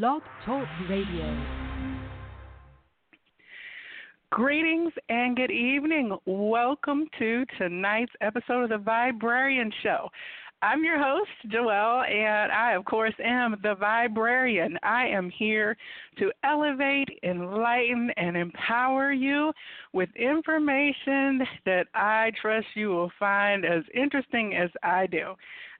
Blog Talk Radio. Greetings and good evening. Welcome to tonight's episode of the Viberarian Show. I'm your host, Joelle, and I, of course, am the Viberarian. I am here to elevate, enlighten, and empower you with information that I trust you will find as interesting as I do.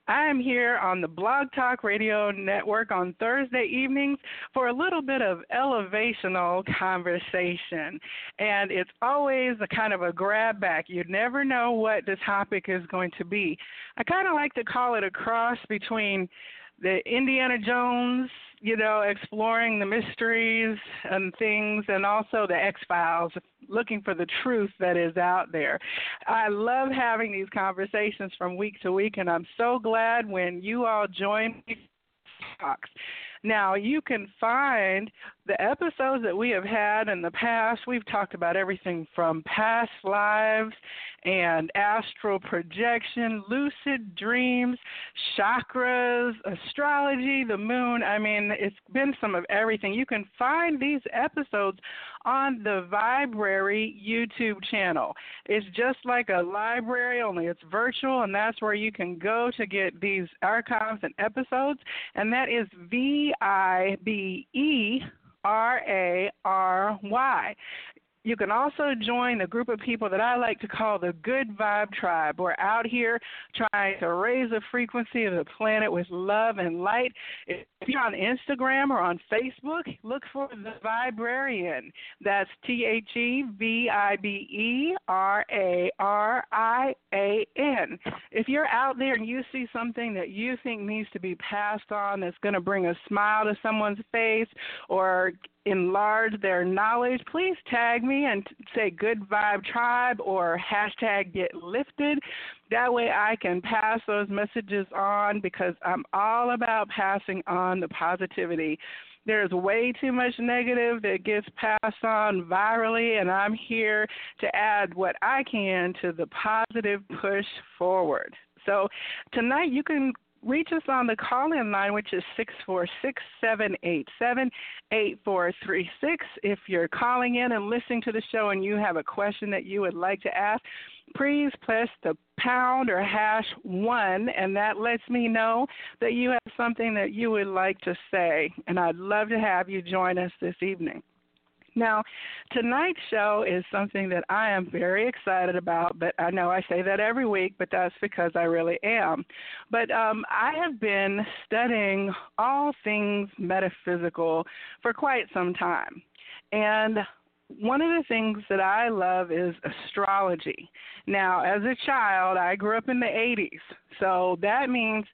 I am here on the Blog Talk Radio Network on Thursday evenings for a little bit of elevational conversation. And it's always a kind of a grab back. You never know what the topic is going to be. I kind of like to call it a cross between the Indiana Jones, you know, exploring the mysteries and things, and also the X Files, looking for the truth that is out there. I love having these conversations from week to week, and I'm so glad when you all join me. Now, you can find the episodes that we have had in the past. We've talked about everything from past lives and astral projection, lucid dreams, chakras, astrology, the moon. I mean, it's been some of everything. You can find these episodes on the Viberary YouTube channel. It's just like a library, only it's virtual, and that's where you can go to get these archives and episodes. And that is V I B E R A R Y. You can also join a group of people that I like to call the Good Vibe Tribe. We're out here trying to raise the frequency of the planet with love and light. If you're on Instagram or on Facebook, look for the Viberarian. That's T H E V I B E R A R I A N. If you're out there and you see something that you think needs to be passed on that's going to bring a smile to someone's face or enlarge their knowledge, please tag me and say Good Vibe Tribe or hashtag Get Lifted. That way I can pass those messages on because I'm all about passing on the positivity. There's way too much negative that gets passed on virally, and I'm here to add what I can to the positive push forward. So tonight you can reach us on the call in line, which is 646 787 8436. If you're calling in and listening to the show and you have a question that you would like to ask, please press the pound or hash one, and that lets me know that you have something that you would like to say. And I'd love to have you join us this evening. Now, tonight's show is something that I am very excited about, but I know I say that every week, but that's because I really am. But um, I have been studying all things metaphysical for quite some time. And one of the things that I love is astrology. Now, as a child, I grew up in the 80s. So that means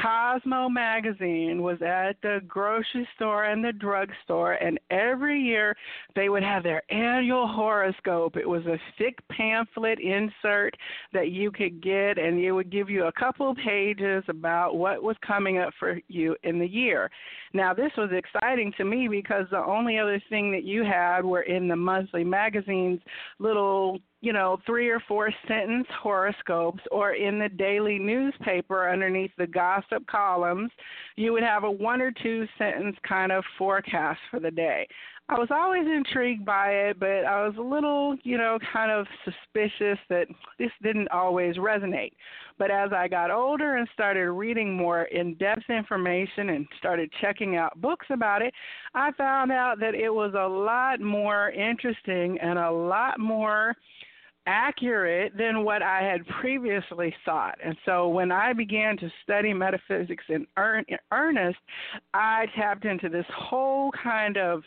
Cosmo magazine was at the grocery store and the drugstore, and every year they would have their annual horoscope. It was a thick pamphlet insert that you could get, and it would give you a couple pages about what was coming up for you in the year. Now, this was exciting to me because the only other thing that you had were in the monthly magazines little you know, three or four sentence horoscopes, or in the daily newspaper underneath the gossip columns, you would have a one or two sentence kind of forecast for the day. I was always intrigued by it, but I was a little, you know, kind of suspicious that this didn't always resonate. But as I got older and started reading more in depth information and started checking out books about it, I found out that it was a lot more interesting and a lot more accurate than what I had previously thought. And so when I began to study metaphysics in earnest, I tapped into this whole kind of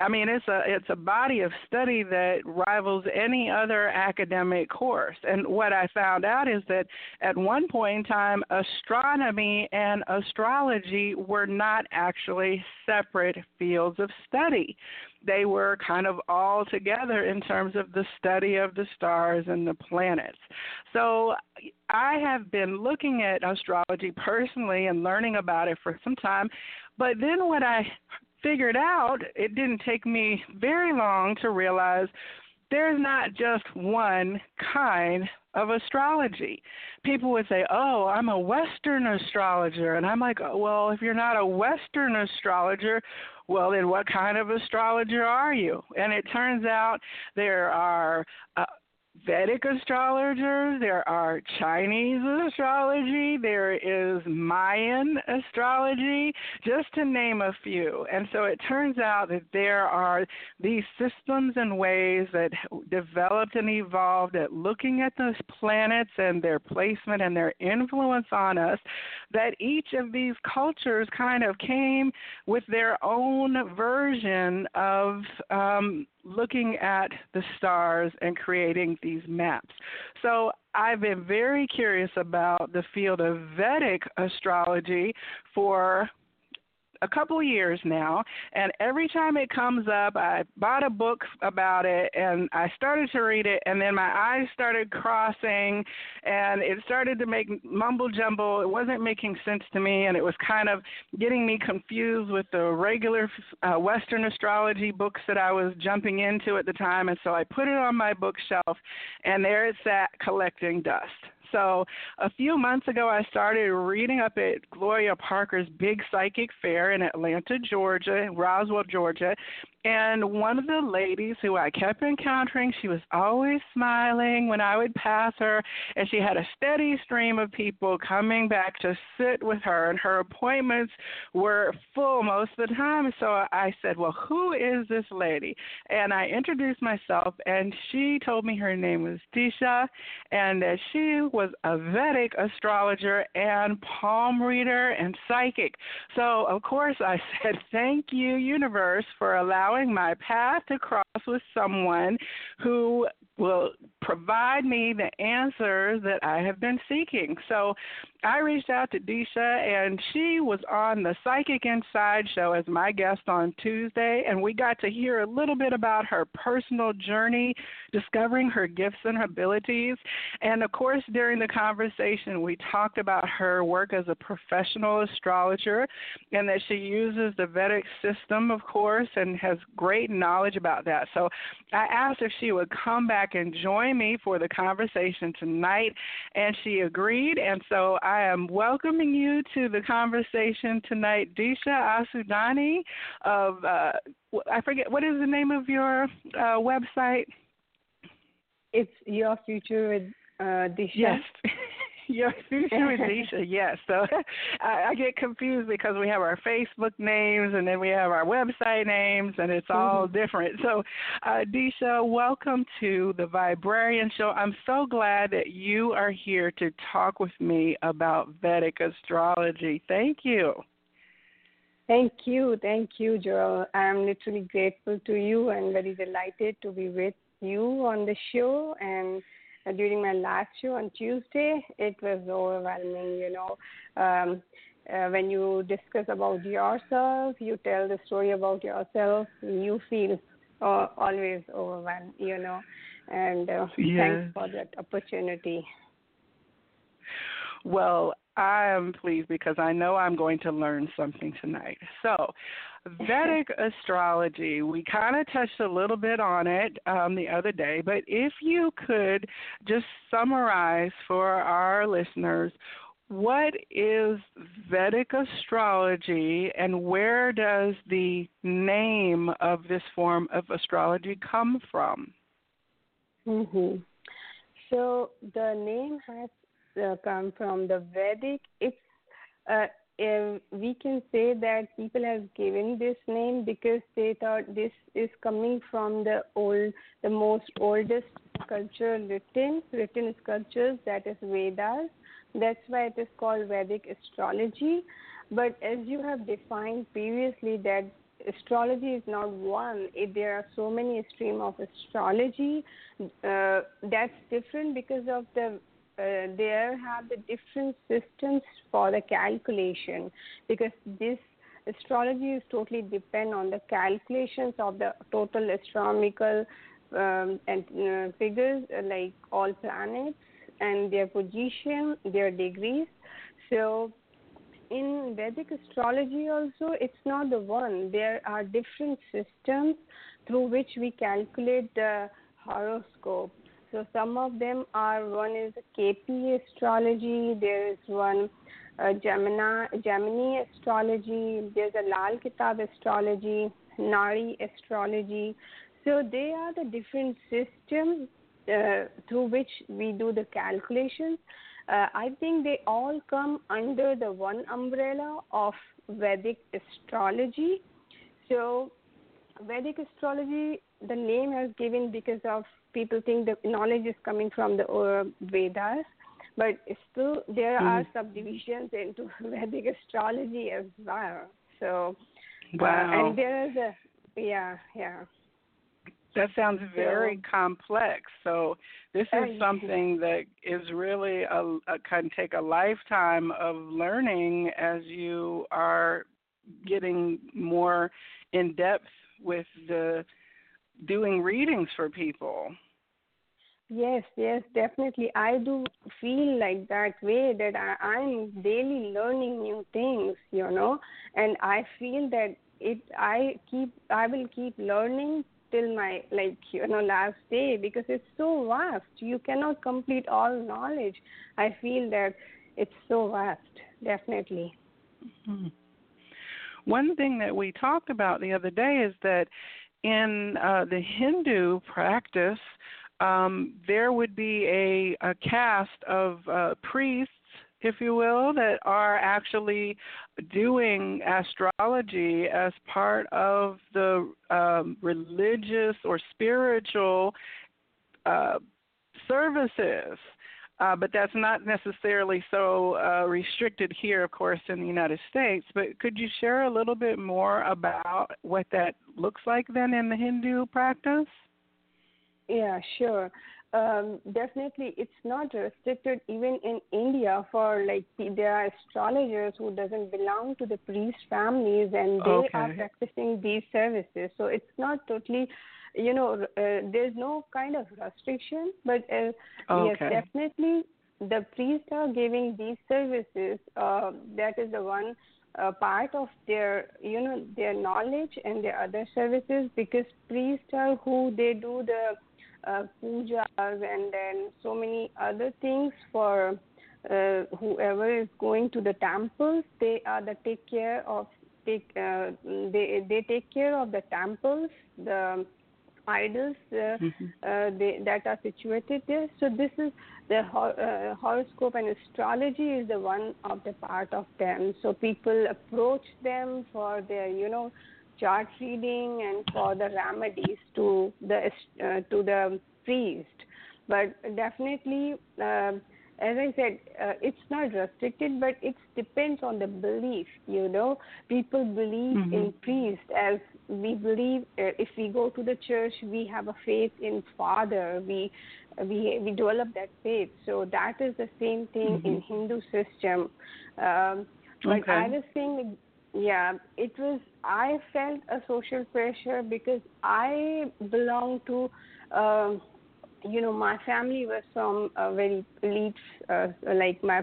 I mean, it's a it's a body of study that rivals any other academic course. And what I found out is that at one point in time, astronomy and astrology were not actually separate fields of study. They were kind of all together in terms of the study of the stars and the planets. So I have been looking at astrology personally and learning about it for some time. But then what I figured out, it didn't take me very long to realize there's not just one kind of astrology. People would say, "Oh, I'm a Western astrologer," and I'm like, "Well, if you're not a Western astrologer, well, then what kind of astrologer are you?" And it turns out there are uh, Vedic astrologers, there are Chinese astrology, there is Mayan astrology, just to name a few. And so it turns out that there are these systems and ways that developed and evolved at looking at those planets and their placement and their influence on us, that each of these cultures kind of came with their own version of um, looking at the stars and creating these maps. So I've been very curious about the field of Vedic astrology for a couple of years now, and every time it comes up, I bought a book about it and I started to read it, and then my eyes started crossing, and it started to make mumble jumble. It wasn't making sense to me, and it was kind of getting me confused with the regular uh, Western astrology books that I was jumping into at the time, and so I put it on my bookshelf, and there it sat collecting dust. So a few months ago, I started reading up at Gloria Parker's Big Psychic Fair in Atlanta, Georgia, Roswell, Georgia, and one of the ladies who I kept encountering, she was always smiling when I would pass her, and she had a steady stream of people coming back to sit with her, and her appointments were full most of the time. So I said, Well, who is this lady? And I introduced myself, and she told me her name was Disha, and that she was a Vedic astrologer and palm reader and psychic. So, of course, I said, Thank you, universe, for allowing allowing my path to cross with someone who will provide me the answers that I have been seeking. So I reached out to Disha, and she was on the Psychic Inside show as my guest on Tuesday, and we got to hear a little bit about her personal journey, discovering her gifts and abilities. And of course, during the conversation, we talked about her work as a professional astrologer and that she uses the Vedic system, of course, and has great knowledge about that. So I asked if she would come back and join me for the conversation tonight, and she agreed. And so I am welcoming you to the conversation tonight, Disha Assudani of, uh, I forget, what is the name of your uh, website? It's Your Future with uh, Disha. Yes. Your future Disha, yes. So I, I get confused because we have our Facebook names and then we have our website names and it's all mm-hmm. different. So, uh, Disha, welcome to the Viberarian Show. I'm so glad that you are here to talk with me about Vedic astrology. Thank you. Thank you. Thank you, Joel. I'm literally grateful to you and very delighted to be with you on the show and during my last show on Tuesday, it was overwhelming. You know, um, uh, when you discuss about yourself, you tell the story about yourself, you feel uh, always overwhelmed. You know, and uh, thanks for that opportunity. Well, I am pleased because I know I'm going to learn something tonight. So, Vedic astrology, we kind of touched a little bit on it um, the other day, but if you could just summarize for our listeners what is Vedic astrology and where does the name of this form of astrology come from? Mm-hmm. So the name has uh, come from the Vedic. It's uh, we can say that people have given this name because they thought this is coming from the old, the most oldest culture written, written sculptures, that is Vedas. That's why it is called Vedic astrology. But as you have defined previously, that astrology is not one. It, there are so many stream of astrology. Uh, that's different because of the uh, there have the different systems for the calculation because this astrology is totally depend on the calculations of the total astronomical um, and uh, figures uh, like all planets and their position, their degrees. So in Vedic astrology also, it's not the one. There are different systems through which we calculate the horoscope. So some of them are one is KP astrology. There is one uh, Jaimini Jaimini astrology. There's a Lal Kitab astrology, Nadi astrology. So they are the different systems uh, through which we do the calculations. Uh, I think they all come under the one umbrella of Vedic astrology. So Vedic astrology, the name has given because of people think the knowledge is coming from the uh, Vedas, but still there mm. are subdivisions into Vedic astrology as well. So, uh, wow. Uh, and there is a yeah, yeah. That sounds very so, complex. So this is something that is really a, a can take a lifetime of learning as you are getting more in depth with the doing readings for people. Yes, yes, definitely. I do feel like that way that I, I'm daily learning new things, you know, and I feel that it. I keep. I will keep learning till my like you know last day because it's so vast. You cannot complete all knowledge. I feel that it's so vast. Definitely. Mm-hmm. One thing that we talked about the other day is that in uh, the Hindu practice, um, there would be a, a caste of uh, priests, if you will, that are actually doing astrology as part of the um, religious or spiritual uh, services. Uh, but that's not necessarily so uh, restricted here, of course, in the United States. But could you share a little bit more about what that looks like then in the Hindu practice? Yeah, sure. Um, definitely, it's not restricted even in India for like there are astrologers who doesn't belong to the priest families and they okay. are practicing these services. So it's not totally you know, uh, there's no kind of restriction, but uh, okay. yes, definitely the priests are giving these services. Uh, that is the one uh, part of their, you know, their knowledge and their other services because priests are who they do the uh, pujas and then so many other things for uh, whoever is going to the temples. They are the take care of take uh, they they take care of the temples the idols uh, mm-hmm. uh, they, that are situated there. So this is the uh, horoscope and astrology is the one of the part of them. So people approach them for their you know chart reading and for the remedies to the uh, to the priest. But definitely. Um, as I said, uh, it's not restricted, but it depends on the belief. You know, people believe mm-hmm. in priest as we believe. Uh, if we go to the church, we have a faith in Father. We we we develop that faith. So that is the same thing mm-hmm. in Hindu system. Um, but okay. I was saying, yeah, it was. I felt a social pressure because I belong to. Um, you know, my family was from a very elite, uh, like my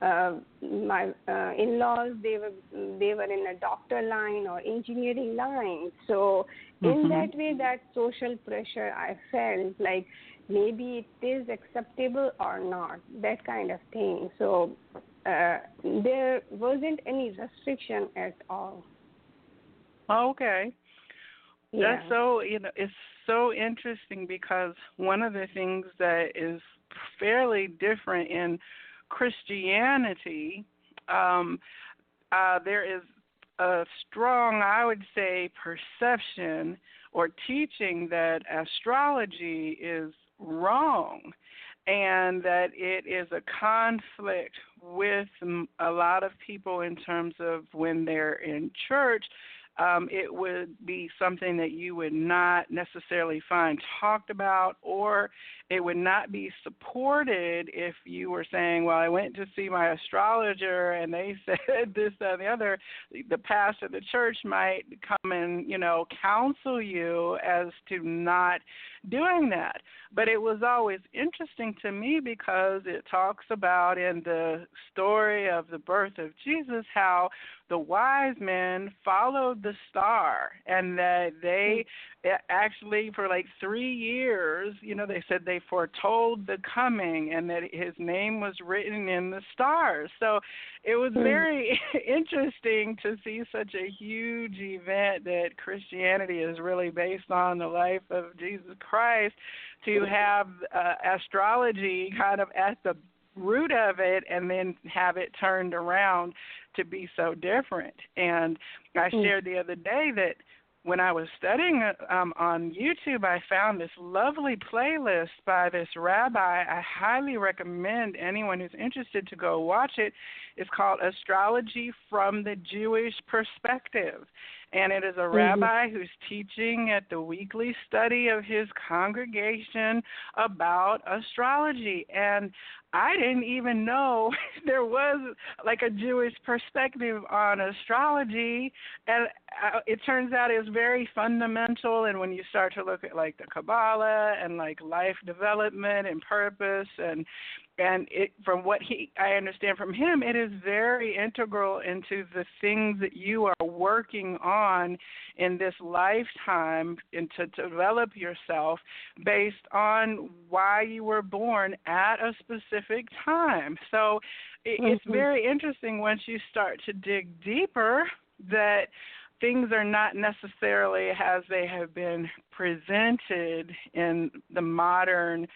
uh, my uh, in-laws. They were they were in a doctor line or engineering line. So mm-hmm. in that way, that social pressure I felt like maybe it is acceptable or not, that kind of thing. So uh, there wasn't any restriction at all. Okay. Yeah. That's so you know it's so interesting because one of the things that is fairly different in Christianity, um, uh, there is a strong, I would say, perception or teaching that astrology is wrong and that it is a conflict with a lot of people in terms of when they're in church um, it would be something that you would not necessarily find talked about, or it would not be supported if you were saying, Well, I went to see my astrologer and they said this, that, and the other. The pastor of the church might come and, you know, counsel you as to not doing that. But it was always interesting to me because it talks about in the story of the birth of Jesus how the wise men followed the star and that they actually for like 3 years, you know, they said they foretold the coming and that his name was written in the stars. So it was hmm. very interesting to see such a huge event that Christianity is really based on the life of Jesus Christ to have uh, astrology kind of at the root of it and then have it turned around to be so different. And I hmm. shared the other day that when I was studying um, on YouTube, I found this lovely playlist by this rabbi. I highly recommend anyone who's interested to go watch it. It's called Astrology from the Jewish Perspective and it is a mm-hmm. rabbi who's teaching at the weekly study of his congregation about astrology and I didn't even know there was like a Jewish perspective on astrology, and uh, it turns out it's very fundamental. And when you start to look at like the Kabbalah and like life development and purpose and and it from what he I understand from him it is very integral into the things that you are working on in this lifetime and to develop yourself based on why you were born at a specific time so it, mm-hmm. it's very interesting once you start to dig deeper that things are not necessarily as they have been presented in the modern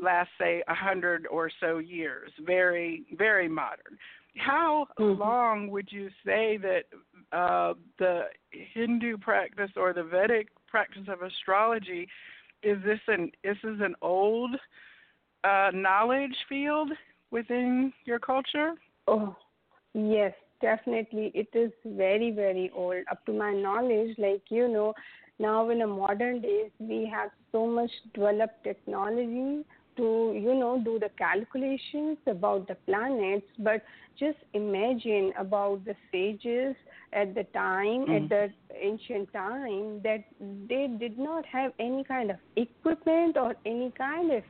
last say a hundred or so years, very very modern. How mm-hmm. long would you say that uh, the Hindu practice or the Vedic practice of astrology is this an this is an old uh, knowledge field within your culture? Oh, yes, definitely. It is very very old. Up to my knowledge, like you know, now in the modern days we have so much developed technology to you know do the calculations about the planets but just imagine about the sages at the time mm. at the ancient time that they did not have any kind of equipment or any kind of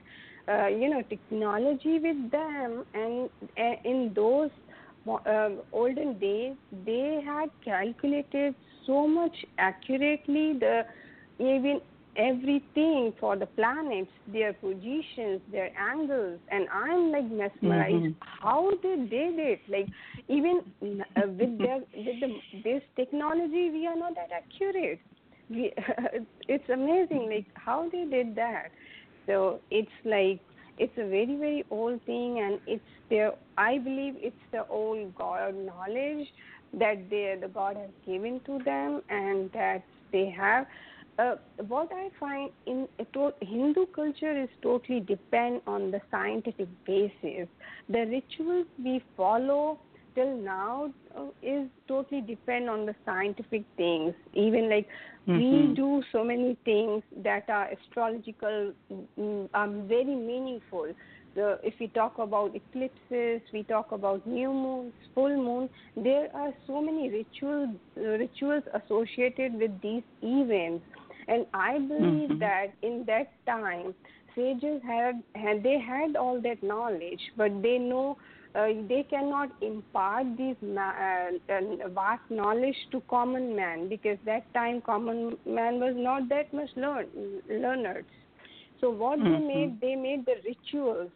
uh, you know technology with them and uh, in those uh, olden days they had calculated so much accurately the even everything for the planets, their positions, their angles, and I'm like mesmerized. Mm-hmm. How they did it? Like even uh, with their with the this technology, we are not that accurate. We, it's amazing, like how they did that. So it's like it's a very very old thing, and it's their. I believe it's the old God knowledge that they the God has given to them, and that they have uh, what I find in to, Hindu culture is totally depend on the scientific basis. The rituals we follow till now uh, is totally depend on the scientific things. Even like mm-hmm. we do so many things that are astrological, mm, um, very meaningful. The, if we talk about eclipses, we talk about new moons, full moon. There are so many rituals rituals associated with these events and I believe mm-hmm. that in that time, sages had, had they had all that knowledge, but they know uh, they cannot impart this uh, uh, vast knowledge to common man because that time common man was not that much learn, learned. So what mm-hmm. they made, they made the rituals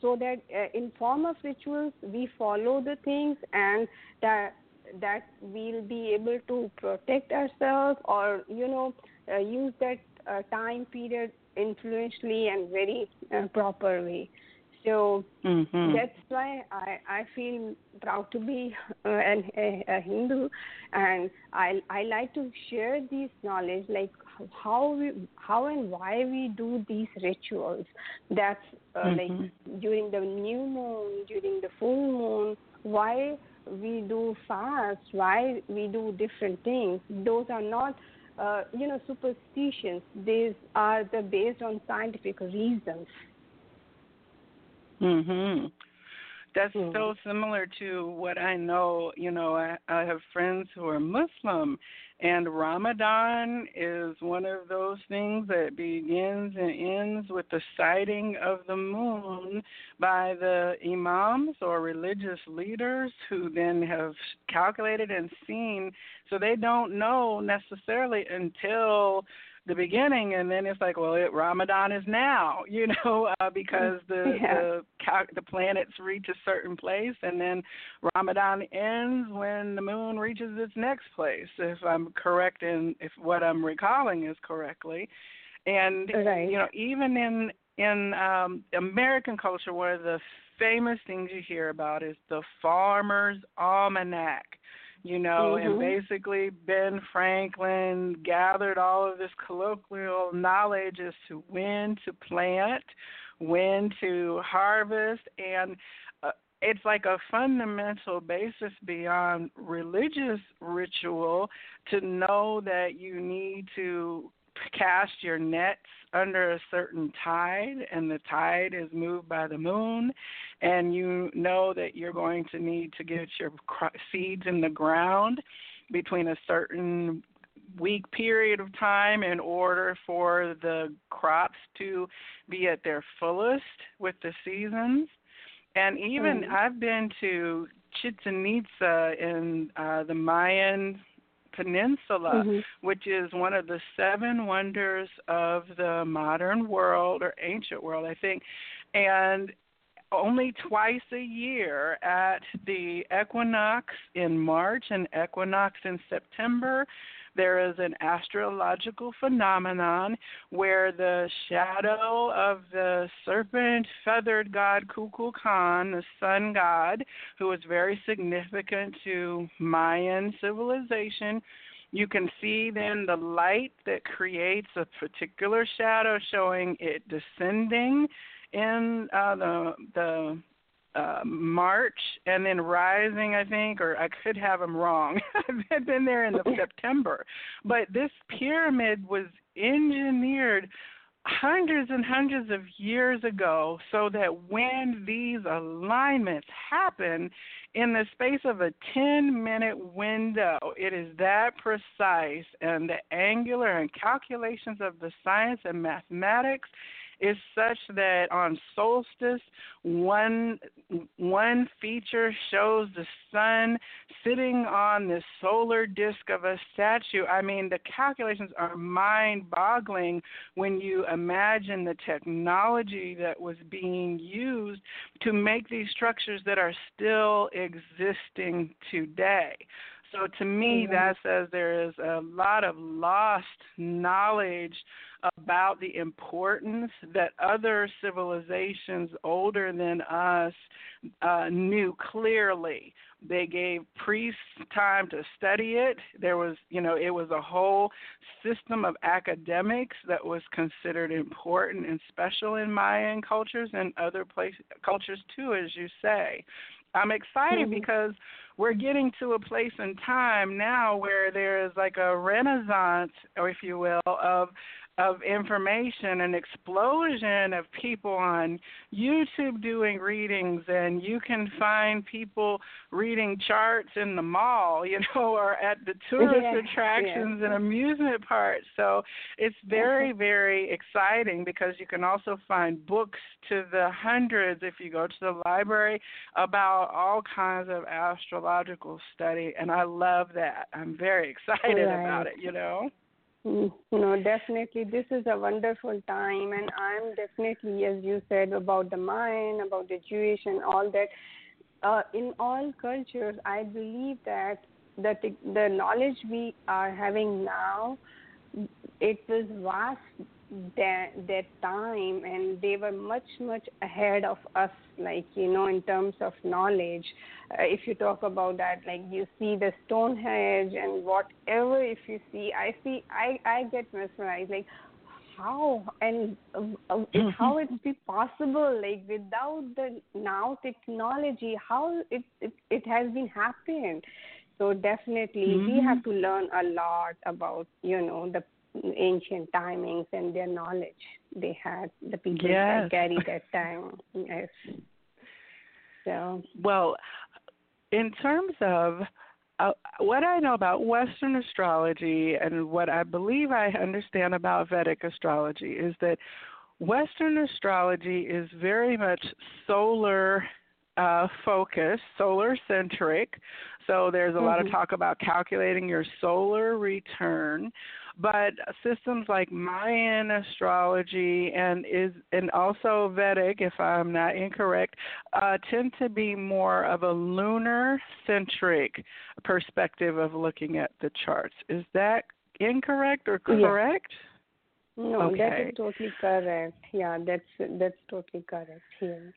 so that uh, in form of rituals we follow the things and that that we'll be able to protect ourselves or you know uh, use that uh, time period influentially and very uh, proper way. So mm-hmm. that's why I, I feel proud to be uh, an, a, a Hindu, and I I like to share this knowledge, like how we how and why we do these rituals. That's uh, mm-hmm. like during the new moon, during the full moon, why we do fast, why we do different things. Those are not uh, you know, superstitions. These are the based on scientific reasons. Mhm. That's mm. so similar to what I know. You know, I, I have friends who are Muslim, and Ramadan is one of those things that begins and ends with the sighting of the moon by the imams or religious leaders who then have calculated and seen. So they don't know necessarily until the beginning and then it's like well it, ramadan is now you know uh, because the yeah. the the planets reach a certain place and then ramadan ends when the moon reaches its next place if i'm correct in if what i'm recalling is correctly and right. you know even in in um american culture one of the famous things you hear about is the farmer's almanac you know, mm-hmm. and basically Ben Franklin gathered all of this colloquial knowledge as to when to plant, when to harvest, and uh, it's like a fundamental basis beyond religious ritual to know that you need to cast your nets under a certain tide and the tide is moved by the moon and you know that you're going to need to get your seeds in the ground between a certain week period of time in order for the crops to be at their fullest with the seasons and even mm-hmm. I've been to Chichen Itza in uh, the Mayan Peninsula, mm-hmm. which is one of the seven wonders of the modern world or ancient world, I think. And only twice a year at the equinox in March and equinox in September, there is an astrological phenomenon where the shadow of the serpent feathered god Kukulkan, the sun god, who was very significant to Mayan civilization, you can see then the light that creates a particular shadow showing it descending in uh, the the uh, March and then rising, I think, or I could have them wrong. I've been there in the September, but this pyramid was engineered hundreds and hundreds of years ago so that when these alignments happen in the space of a 10 minute window it is that precise and the angular and calculations of the science and mathematics is such that on solstice, one one feature shows the sun sitting on the solar disk of a statue. I mean, the calculations are mind-boggling when you imagine the technology that was being used to make these structures that are still existing today. So to me, mm-hmm. that says there is a lot of lost knowledge about the importance that other civilizations older than us uh, knew clearly. They gave priests time to study it. There was, you know, it was a whole system of academics that was considered important and special in Mayan cultures and other place, cultures too, as you say. I'm excited mm-hmm. because we're getting to a place in time now where there is like a renaissance, or if you will, of of information, an explosion of people on YouTube doing readings, and you can find people reading charts in the mall, you know, or at the tourist yeah, attractions yeah. and amusement parks. So it's very, very exciting because you can also find books to the hundreds if you go to the library about all kinds of astrological study, and I love that. I'm very excited right. about it, you know. Mm, no, definitely. This is a wonderful time, and I'm definitely, as you said, about the mind, about the Jewish, and all that. Uh, in all cultures, I believe that the the knowledge we are having now, it was vast that that time and they were much much ahead of us like you know in terms of knowledge. Uh, if you talk about that like you see the stonehenge and whatever if you see i see i i get mesmerized like how and uh, uh, how it be possible like without the now technology how it it, it has been happening. So definitely mm-hmm. we have to learn a lot about you know the ancient timings and their knowledge they had the people yes. that carried that time yes So well, in terms of uh, what I know about Western astrology and what I believe I understand about Vedic astrology is that Western astrology is very much solar uh, focused, solar centric. So there's a mm-hmm. lot of mm-hmm. talk about calculating your solar return. But systems like Mayan astrology and is and also Vedic, if I'm not incorrect, uh, tend to be more of a lunar centric perspective of looking at the charts. Is that incorrect or correct? Yes. No, okay. that is totally correct. Yeah, that's that's totally correct here.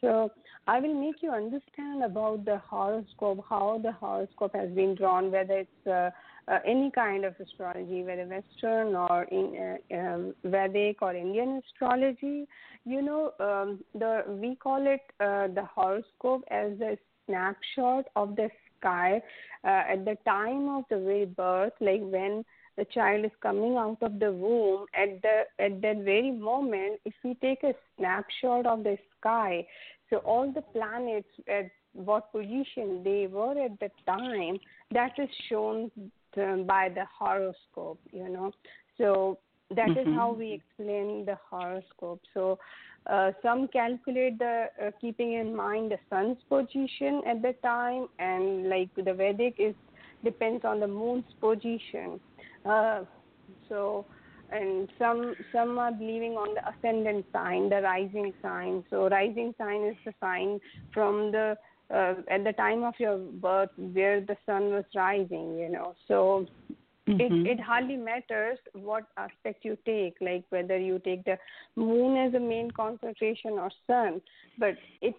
So I will make you understand about the horoscope, how the horoscope has been drawn, whether it's uh, uh, any kind of astrology, whether Western or in uh, um, Vedic or Indian astrology. You know, um, the we call it uh, the horoscope as a snapshot of the sky uh, at the time of the very birth, like when the child is coming out of the womb at the at that very moment if we take a snapshot of the sky so all the planets at what position they were at the time that is shown by the horoscope you know so that mm-hmm. is how we explain the horoscope so uh, some calculate the uh, keeping in mind the sun's position at the time and like the vedic is depends on the moon's position uh, so, and some some are believing on the ascendant sign, the rising sign. So, rising sign is the sign from the uh, at the time of your birth where the sun was rising. You know, so Mm-hmm. It it hardly matters what aspect you take, like whether you take the moon as a main concentration or sun. But it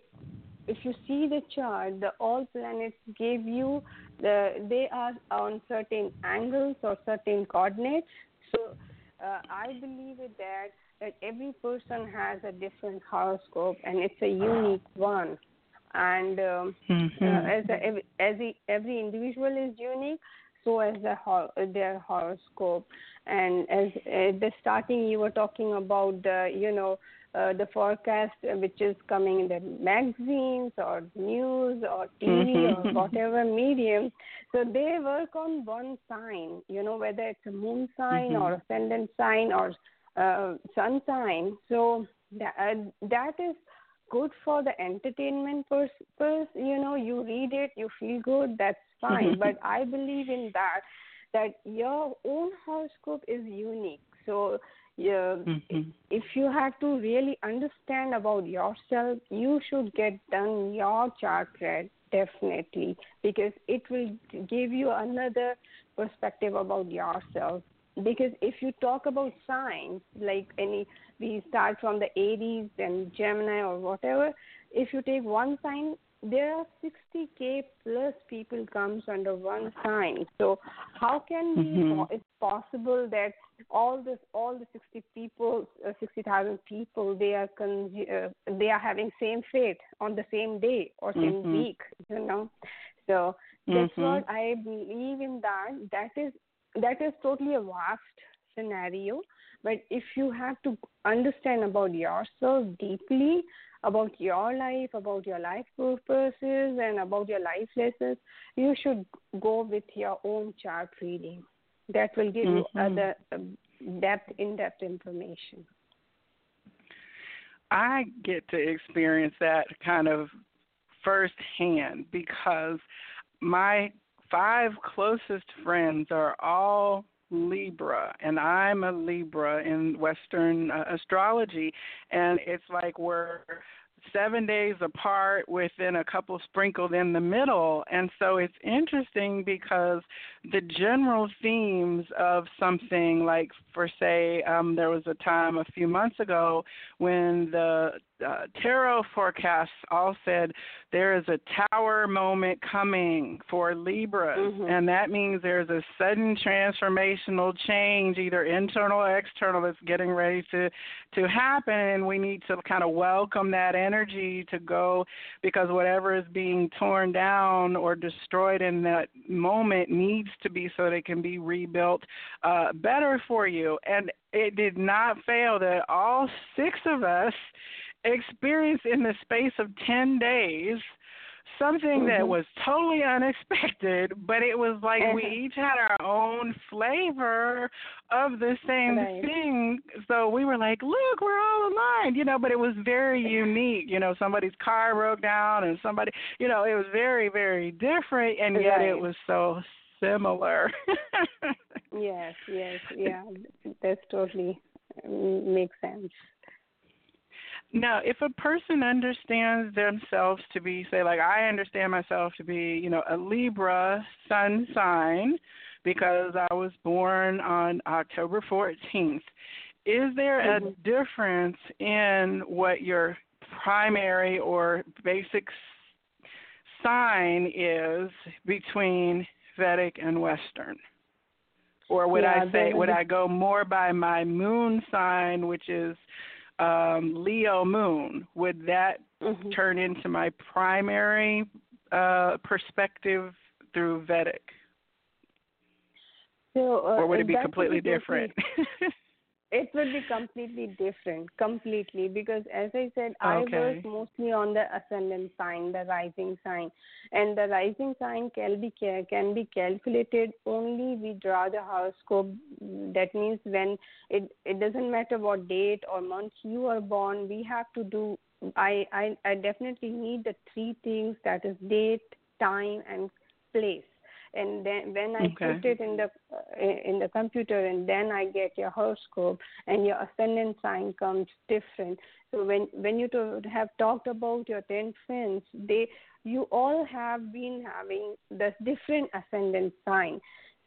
if you see the chart, the all planets give you the they are on certain angles or certain coordinates. So uh, I believe it that that every person has a different horoscope and it's a unique one. And um, mm-hmm. uh, as a, as a, every individual is unique, so as the, their horoscope. And as at the starting, you were talking about the you know uh, the forecast uh, which is coming in the magazines or news or TV mm-hmm. or whatever medium. So they work on one sign, you know, whether it's a moon sign mm-hmm. or ascendant sign or uh, sun sign. So that, uh, that is good for the entertainment purpose. You know, you read it, you feel good, that's fine. But I believe in that, that your own horoscope is unique. So yeah, mm-hmm. if you have to really understand about yourself, you should get done your chart read definitely because it will give you another perspective about yourself. Because if you talk about signs, like any, we start from the Aries and Gemini or whatever. If you take one sign, there are 60k plus people comes under one sign. So how can mm-hmm. we? It's possible that all this, all the 60 people, uh, 60,000 people, they are con- uh, they are having same fate on the same day or same mm-hmm. week. You know, so that's mm-hmm. what I believe in. That that is that is totally a vast scenario. But if you have to understand about yourself deeply, about your life, about your life purposes, and about your life lessons, you should go with your own chart reading. That will give mm-hmm. you other um, depth, in-depth information. I get to experience that kind of firsthand because my five closest friends are all Libra, and I'm a Libra in Western uh, astrology, and it's like we're seven days apart within a couple sprinkled in the middle. And so it's interesting because the general themes of something like, for say, um, there was a time a few months ago when the uh, tarot forecasts all said there is a tower moment coming for libra mm-hmm. and that means there's a sudden transformational change, either internal or external, that's getting ready to to happen, and we need to kind of welcome that energy to go because whatever is being torn down or destroyed in that moment needs to be so that it can be rebuilt uh, better for you. And it did not fail that all six of us experienced in the space of 10 days something mm-hmm. that was totally unexpected, but it was like we each had our own flavor of the same right. thing. So we were like, look, we're all aligned, you know, but it was very unique. You know, somebody's car broke down and somebody, you know, it was very, very different, and yet right. it was so similar. yes, yes, yeah, that's totally makes sense. Now, if a person understands themselves to be, say, like I understand myself to be, you know, a Libra sun sign because I was born on October 14th, is there a mm-hmm. difference in what your primary or basic sign is between Vedic and Western? Or would yeah, I say, would I go more by my moon sign, which is um, Leo moon, would that mm-hmm. turn into my primary uh, perspective through Vedic? So, uh, or would it be completely different? It would be completely different, completely, because as I said, okay. I work mostly on the ascendant sign, the rising sign, and the rising sign can be can be calculated only we draw the horoscope. That means when it it doesn't matter what date or month you are born, we have to do. I I, I definitely need the three things that is date, time, and place and then when I okay. put it in the uh, in the computer, and then I get your horoscope, and your ascendant sign comes different. So when when you to have talked about your ten friends, they you all have been having the different ascendant sign.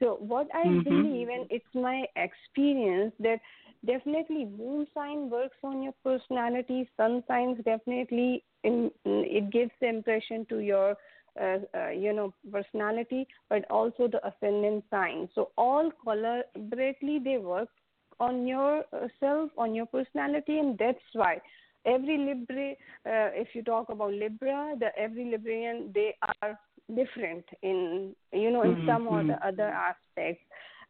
So what I mm-hmm. believe, and it's my experience that definitely moon sign works on your personality. Sun signs definitely in, it gives the impression to your you know personality but also the ascendant sign so all collaboratively they work on yourself on your personality and that's why every libra uh, if you talk about libra the every librian they are different in you know in mm-hmm. some or the mm-hmm. other aspects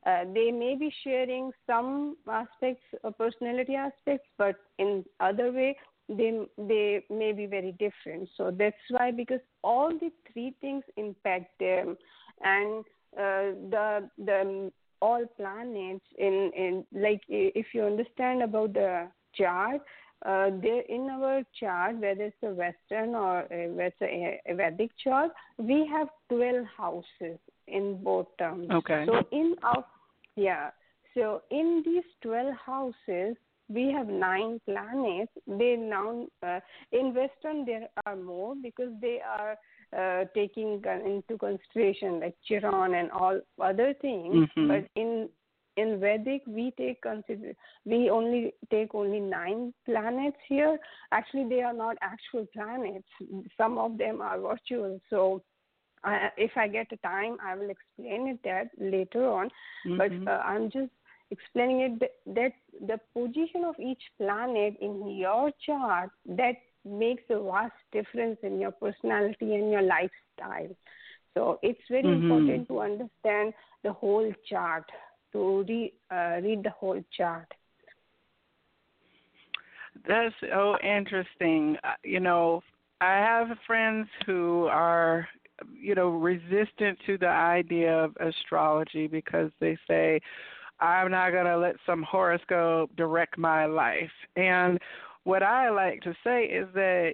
uh, they may be sharing some aspects of personality aspects but in other way they they may be very different. So that's why because all the three things impact them. And uh, the the all planets in in like if you understand about the chart uh, there in our chart whether it's a western or whether it's a, a vedic chart we have 12 houses in both terms. Okay. So in our yeah. So in these 12 houses we have nine planets. They now uh, in Western there are more because they are uh, taking into consideration like Chiron and all other things. Mm-hmm. But in in Vedic we take consider we only take only nine planets here. Actually, they are not actual planets. Some of them are virtual. So. Uh, if I get the time, I will explain it that later on. Mm-hmm. But uh, I'm just explaining it that, that the position of each planet in your chart that makes a vast difference in your personality and your lifestyle. So it's very mm-hmm. important to understand the whole chart, to re, uh, read the whole chart. That's so interesting. Uh, you know, I have friends who are, you know, resistant to the idea of astrology because they say, I'm not going to let some horoscope direct my life. And what I like to say is that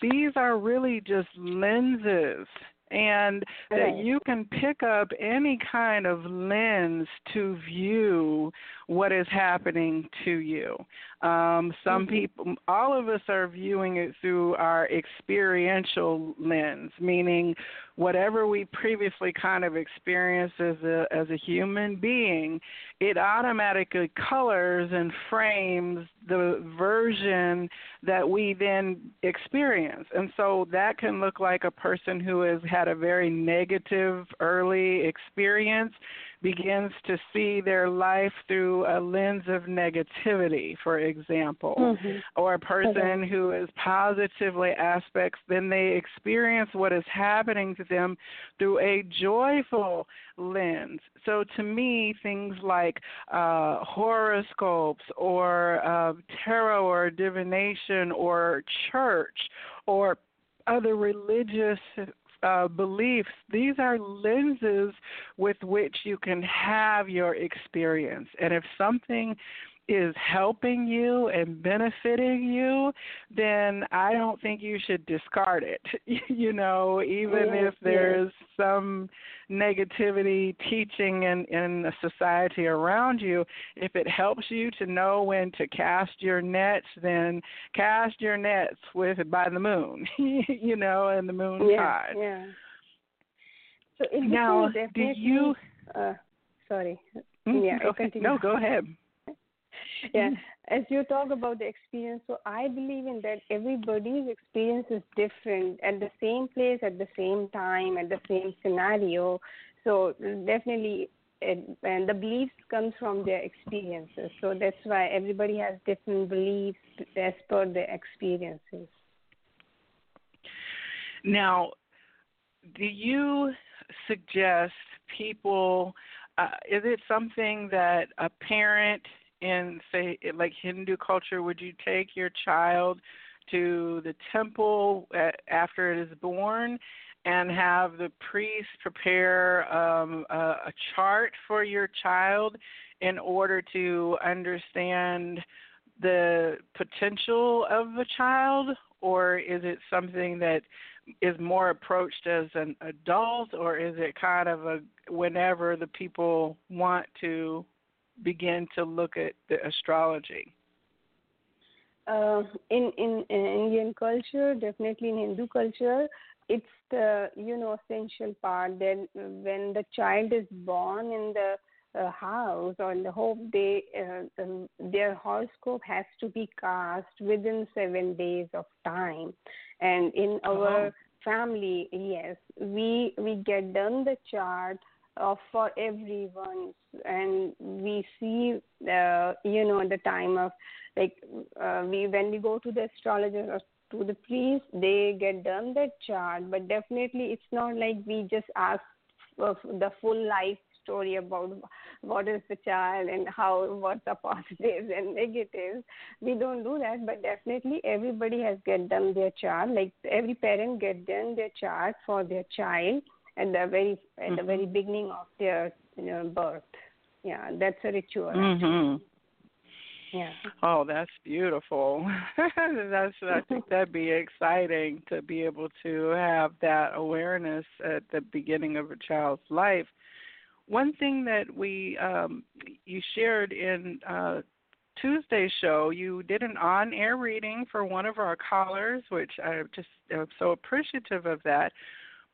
these are really just lenses and that you can pick up any kind of lens to view what is happening to you. Um, some mm-hmm. people, all of us are viewing it through our experiential lens, meaning whatever we previously kind of experienced as a as a human being, it automatically colors and frames the version that we then experience. And so that can look like a person who has had a very negative early experience begins to see their life through a lens of negativity, for example, mm-hmm. or a person okay. who is positively aspects, then they experience what is happening to them through a joyful lens. So to me, things like uh, horoscopes or uh, tarot or divination or church or other religious uh, beliefs, these are lenses with which you can have your experience. And if something is helping you and benefiting you, then I don't think you should discard it. you know, even yes, if there's yes. some negativity teaching in, in the society around you, if it helps you to know when to cast your nets, then cast your nets with by the moon, you know, and the moon yeah, tide. Yeah. So now, do you? Uh, sorry. Mm-hmm. Yeah, okay. No, go ahead yeah. As you talk about the experience so i believe in that everybody's experience is different at the same place at the same time at the same scenario. So definitely it, and the beliefs comes from their experiences. So that's why everybody has different beliefs as per their experiences. Now do you suggest people uh, is it something that a parent in say like Hindu culture, would you take your child to the temple after it is born and have the priest prepare um, a, a chart for your child in order to understand the potential of the child, or is it something that is more approached as an adult, or is it kind of a whenever the people want to begin to look at the astrology? Uh, in, in in Indian culture, definitely in Hindu culture, it's the you know essential part that when the child is born in the uh, house or in the home, they uh, um, their horoscope has to be cast within seven days of time, and in our oh. family, yes, we we get done the chart uh, for everyone. And we see uh, you know the time of like uh, we when we go to the astrologer or to the priest they get done that chart. But definitely it's not like we just ask the full life story about what is the child and how what the positives and negatives we don't do that but definitely everybody has get done their chart. Like every parent get done their chart for their child at the very at the very mm-hmm. beginning of their you know, birth. Yeah, that's a ritual. Mm-hmm. Yeah. Oh, that's beautiful. that's I think that'd be exciting to be able to have that awareness at the beginning of a child's life. One thing that we um, you shared in uh, Tuesday's show, you did an on-air reading for one of our callers, which I just am so appreciative of that.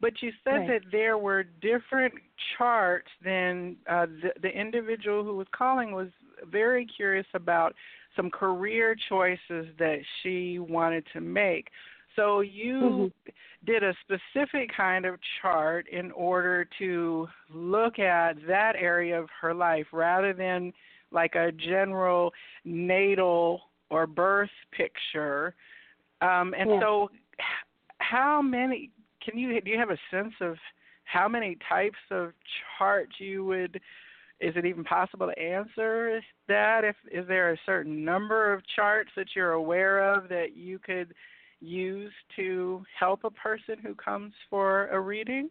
But you said right. that there were different charts than uh, the, the individual who was calling was very curious about some career choices that she wanted to make. So you mm-hmm. did a specific kind of chart in order to look at that area of her life rather than like a general natal or birth picture. Um, and yeah. so, how many can you do you have a sense of how many types of charts you would is it even possible to answer that? If is there a certain number of charts that you're aware of that you could use to help a person who comes for a reading?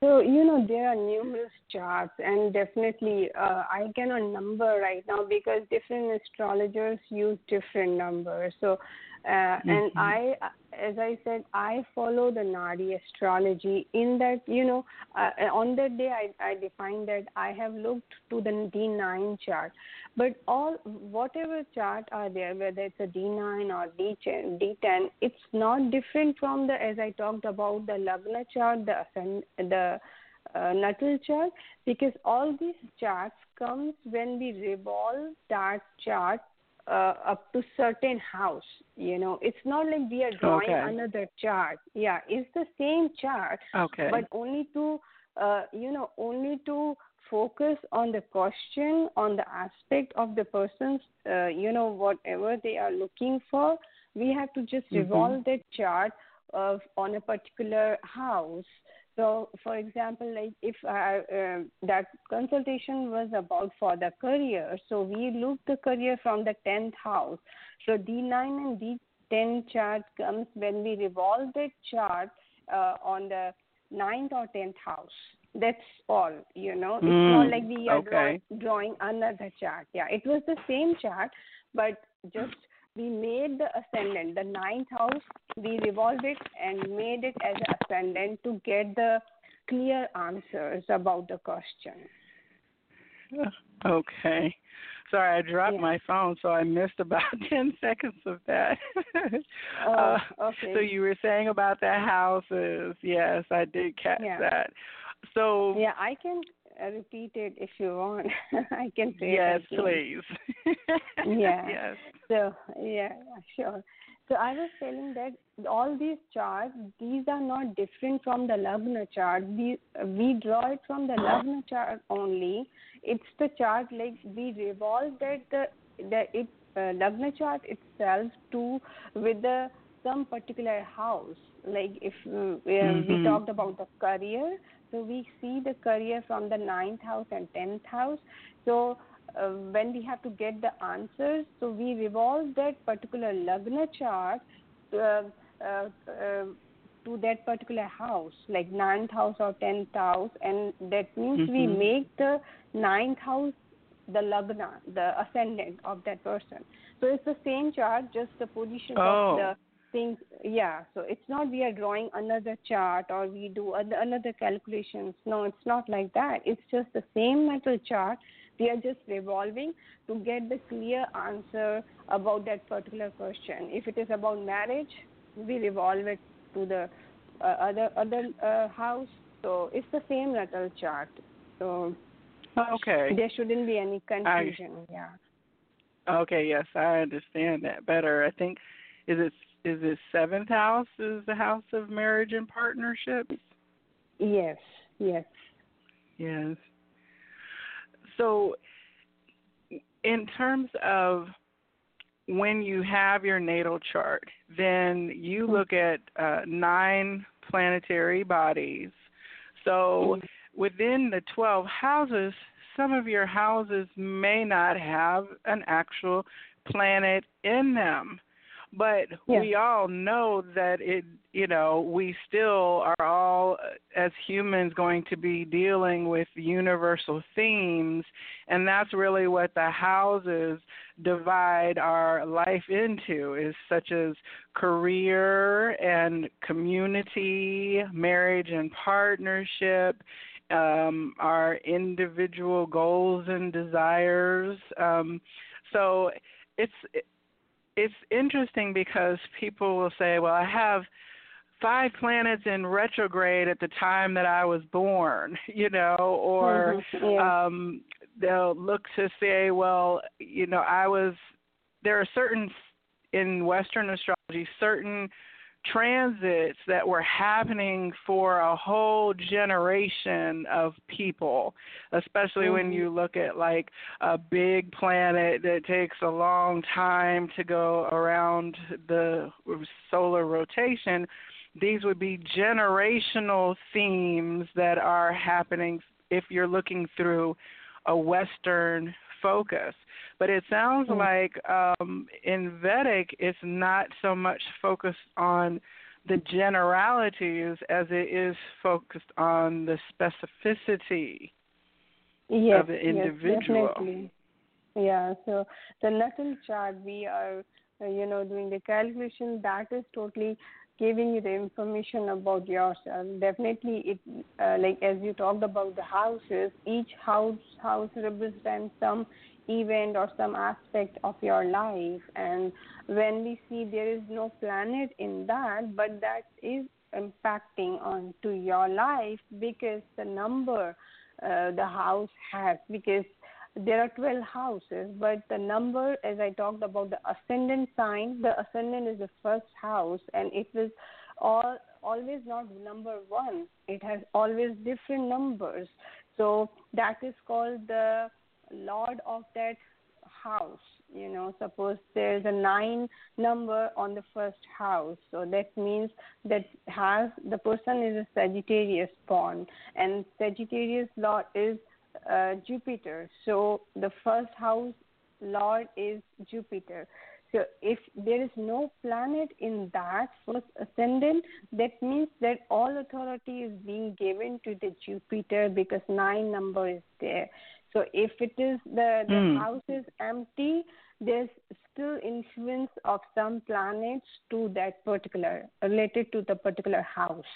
So you know there are numerous charts and definitely uh, i cannot number right now because different astrologers use different numbers. So uh, mm-hmm. and I, as I said, I follow the Nadi astrology in that, you know, uh, on that day I, I defined that I have looked to the D9 chart. But all, whatever chart are there, whether it's a D9 or D10, D10 it's not different from the, as I talked about, the Lagna chart, the, the uh, natal chart, because all these charts comes when we revolve that chart uh, up to certain house you know it's not like we are drawing okay. another chart yeah it's the same chart okay but only to uh, you know, only to focus on the question, on the aspect of the person's, uh, you know, whatever they are looking for. We have to just Mm-hmm. revolve that chart of on a particular house. So, for example, like if I, uh, that consultation was about for the career, so we look the career from the tenth house. So D9 and D10 chart comes when we revolve the chart uh, on the ninth or tenth house. That's all, you know. It's not Mm, like we are okay. draw- drawing another chart. Yeah, it was the same chart, but just we made the ascendant, the ninth house, we revolved it and made it as an ascendant to get the clear answers about the question. Okay. Sorry, I dropped Yeah. my phone, so I missed about 10 seconds of that. Oh, Uh, okay. So you were saying about the houses. Yes, I did catch Yeah. that. So, yeah, I can repeat it if you want. I can say yes, it please. Yeah. Yes. So yeah, sure. So I was telling that all these charts, these are not different from the Lagna chart. We we draw it from the Lagna chart only. It's the chart like we revolve that the the it uh, Lagna chart itself to with the some particular house. Like if uh, Mhm. we talked about the career, so we see the career from the ninth house and tenth house. So uh, when we have to get the answers, so we revolve that particular Lagna chart uh, uh, uh, to that particular house, like ninth house or tenth house, and that means we Mhm. make the ninth house the Lagna, the ascendant of that person. So it's the same chart, just the position Oh. of the things. Yeah, so it's not we are drawing another chart or we do another calculations. No, it's not like that. It's just the same natal chart. We are just revolving to get the clear answer about that particular question. If it is about marriage, we revolve it to the uh, other other uh, house. So it's the same natal chart. So Okay. there shouldn't be any confusion. yeah. Okay, yes, I understand that better. I think is it is it seventh house is the house of marriage and partnerships? Yes. Yes. Yes. So, in terms of when you have your natal chart, then you look at uh, nine planetary bodies. So, within the 12 houses, some of your houses may not have an actual planet in them. But Yeah. we all know that it, you know, we still are all, as humans, going to be dealing with universal themes, and that's really what the houses divide our life into, is such as career and community, marriage and partnership, um, our individual goals and desires. Um, so it's it's interesting because people will say, "Well, I have five planets in retrograde at the time that I was born," you know, or Mhm, yeah. um they'll look to say, "Well, you know, I was there are certain in western astrology certain transits that were happening for a whole generation of people, especially when Mhm. you look at like a big planet that takes a long time to go around the solar rotation. These would be generational themes that are happening if you're looking through a Western focus. But it sounds Mm. like um, in Vedic, it's not so much focused on the generalities as it is focused on the specificity yes, of the individual. Yes, definitely. Yeah, so the natal chart, we are, uh, you know, doing the calculation. That is totally giving you the information about yourself. Definitely, it uh, like as you talked about the houses. Each house house represents some event or some aspect of your life, and when we see there is no planet in that, but that is impacting onto your life because the number uh, the house has because there are 12 houses but the number as i talked about the ascendant sign the ascendant is the first house and it was all always not number one. It has always different numbers. So that is called the Lord of that house. You know, suppose there's a nine number on the first house, so that means that has the person is a Sagittarius born, and Sagittarius Lord is uh, Jupiter. So the first house Lord is Jupiter. So if there is no planet in that first ascendant, that means that all authority is being given to the Jupiter because nine number is there. So if it is the the mm. house is empty, there's still influence of some planets to that particular related to the particular house.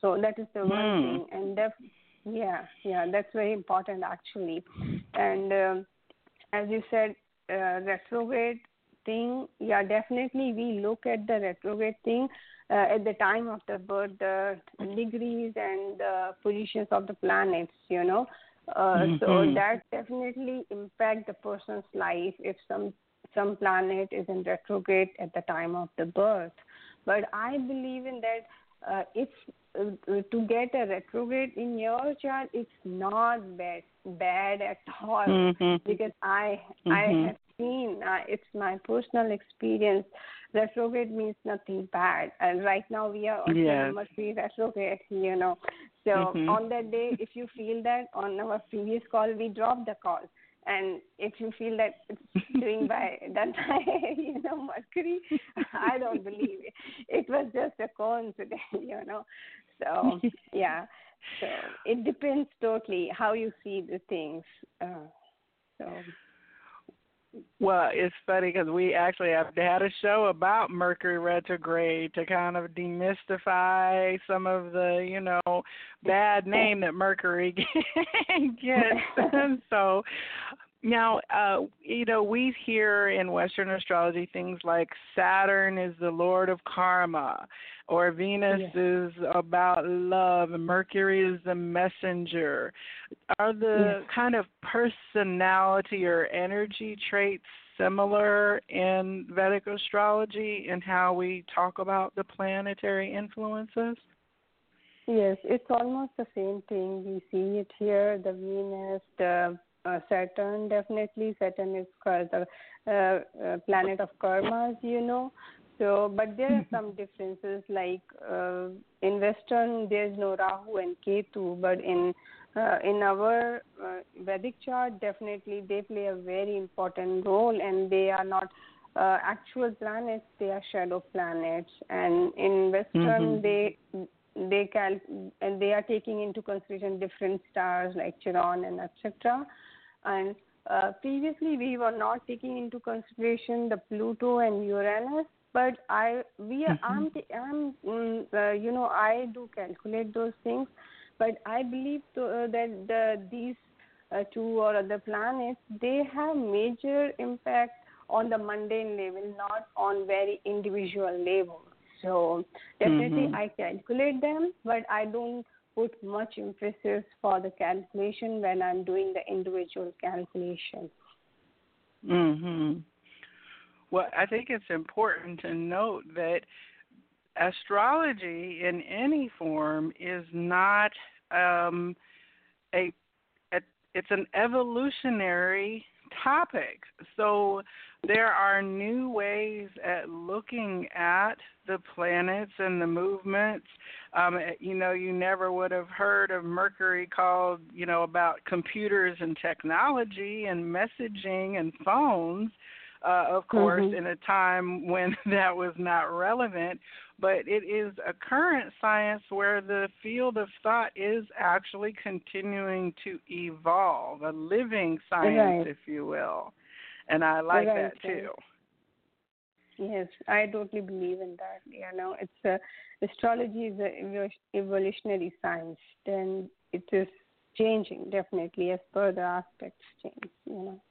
So that is the mm. one thing, and def- yeah, yeah, that's very important actually. And um, as you said, uh, retrograde thing, yeah, definitely we look at the retrograde thing uh, at the time of the birth, the degrees and the positions of the planets, you know. Uh, mm-hmm. So that definitely impact the person's life if some some planet is in retrograde at the time of the birth. But I believe in that uh, it's uh, to get a retrograde in your chart. It's not bad bad at all mm-hmm. because I mm-hmm. I have seen. Uh, it's my personal experience. Retrograde means nothing bad, and right now we are on yes. Mercury retrograde. You know, so mm-hmm. on that day, if you feel that on our previous call, we dropped the call. And if you feel that it's doing by that you know, Mercury, I don't believe it. It was just a coincidence, you know. So yeah, so it depends totally how you see the things. Uh, so well, it's funny because we actually have had a show about Mercury retrograde to kind of demystify some of the, you know, bad name that Mercury gets. so now, uh, you know, we hear in Western astrology things like Saturn is the Lord of Karma, or Venus yes. is about love, and Mercury is the messenger. Are the yes. kind of personality or energy traits similar in Vedic astrology in how we talk about the planetary influences? Yes, it's almost the same thing. We see it here the Venus, the uh, Saturn definitely. Saturn is called the uh, uh, planet of karmas, you know. So, but there are some differences. Like uh, in Western, there's no Rahu and Ketu, but in uh, in our uh, Vedic chart, definitely they play a very important role, and they are not uh, actual planets; they are shadow planets. And in Western, mm-hmm. they they cal and they are taking into consideration different stars like Chiron and etc. And uh, previously, we were not taking into consideration the Pluto and Uranus, but I we mm-hmm. I'm I'm mm, uh, you know I do calculate those things, but I believe to, uh, that the, these uh, two or other planets they have major impact on the mundane level, not on very individual level. So definitely mm-hmm. I calculate them, but I don't put much emphasis for the calculation when I'm doing the individual calculation. Mhm. Well, I think it's important to note that astrology in any form is not um, a, a it's an evolutionary topic. So there are new ways at looking at the planets and the movements. Um, you know, you never would have heard of Mercury called, you know, about computers and technology and messaging and phones. Uh, of course, mm-hmm. in a time when that was not relevant, but it is a current science where the field of thought is actually continuing to evolve, a living science, right. if you will. And I like right. that too. Yes, I totally believe in that. You know, it's a, astrology is an evolutionary science. and it is changing definitely as further aspects change. You know.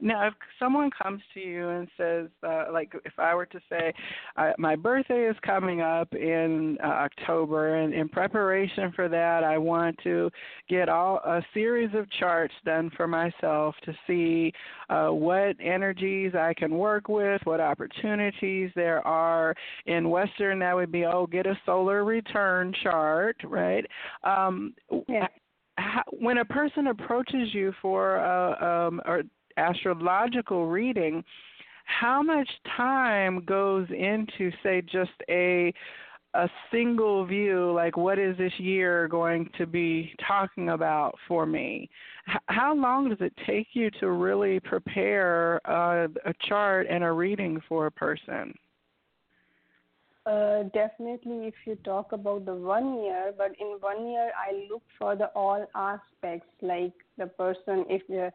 Now, if someone comes to you and says, uh, like, if I were to say, uh, my birthday is coming up in uh, October, and in preparation for that, I want to get all a series of charts done for myself to see uh, what energies I can work with, what opportunities there are. In Western, that would be, oh, get a solar return chart, right? Um, yeah. How, when a person approaches you for a, um, or astrological reading, how much time goes into say just a a single view like what is this year going to be talking about for me? H- how long does it take you to really prepare a chart and a reading for a person? Uh, definitely if you talk about the one year but in one year i look for the all aspects like the person if the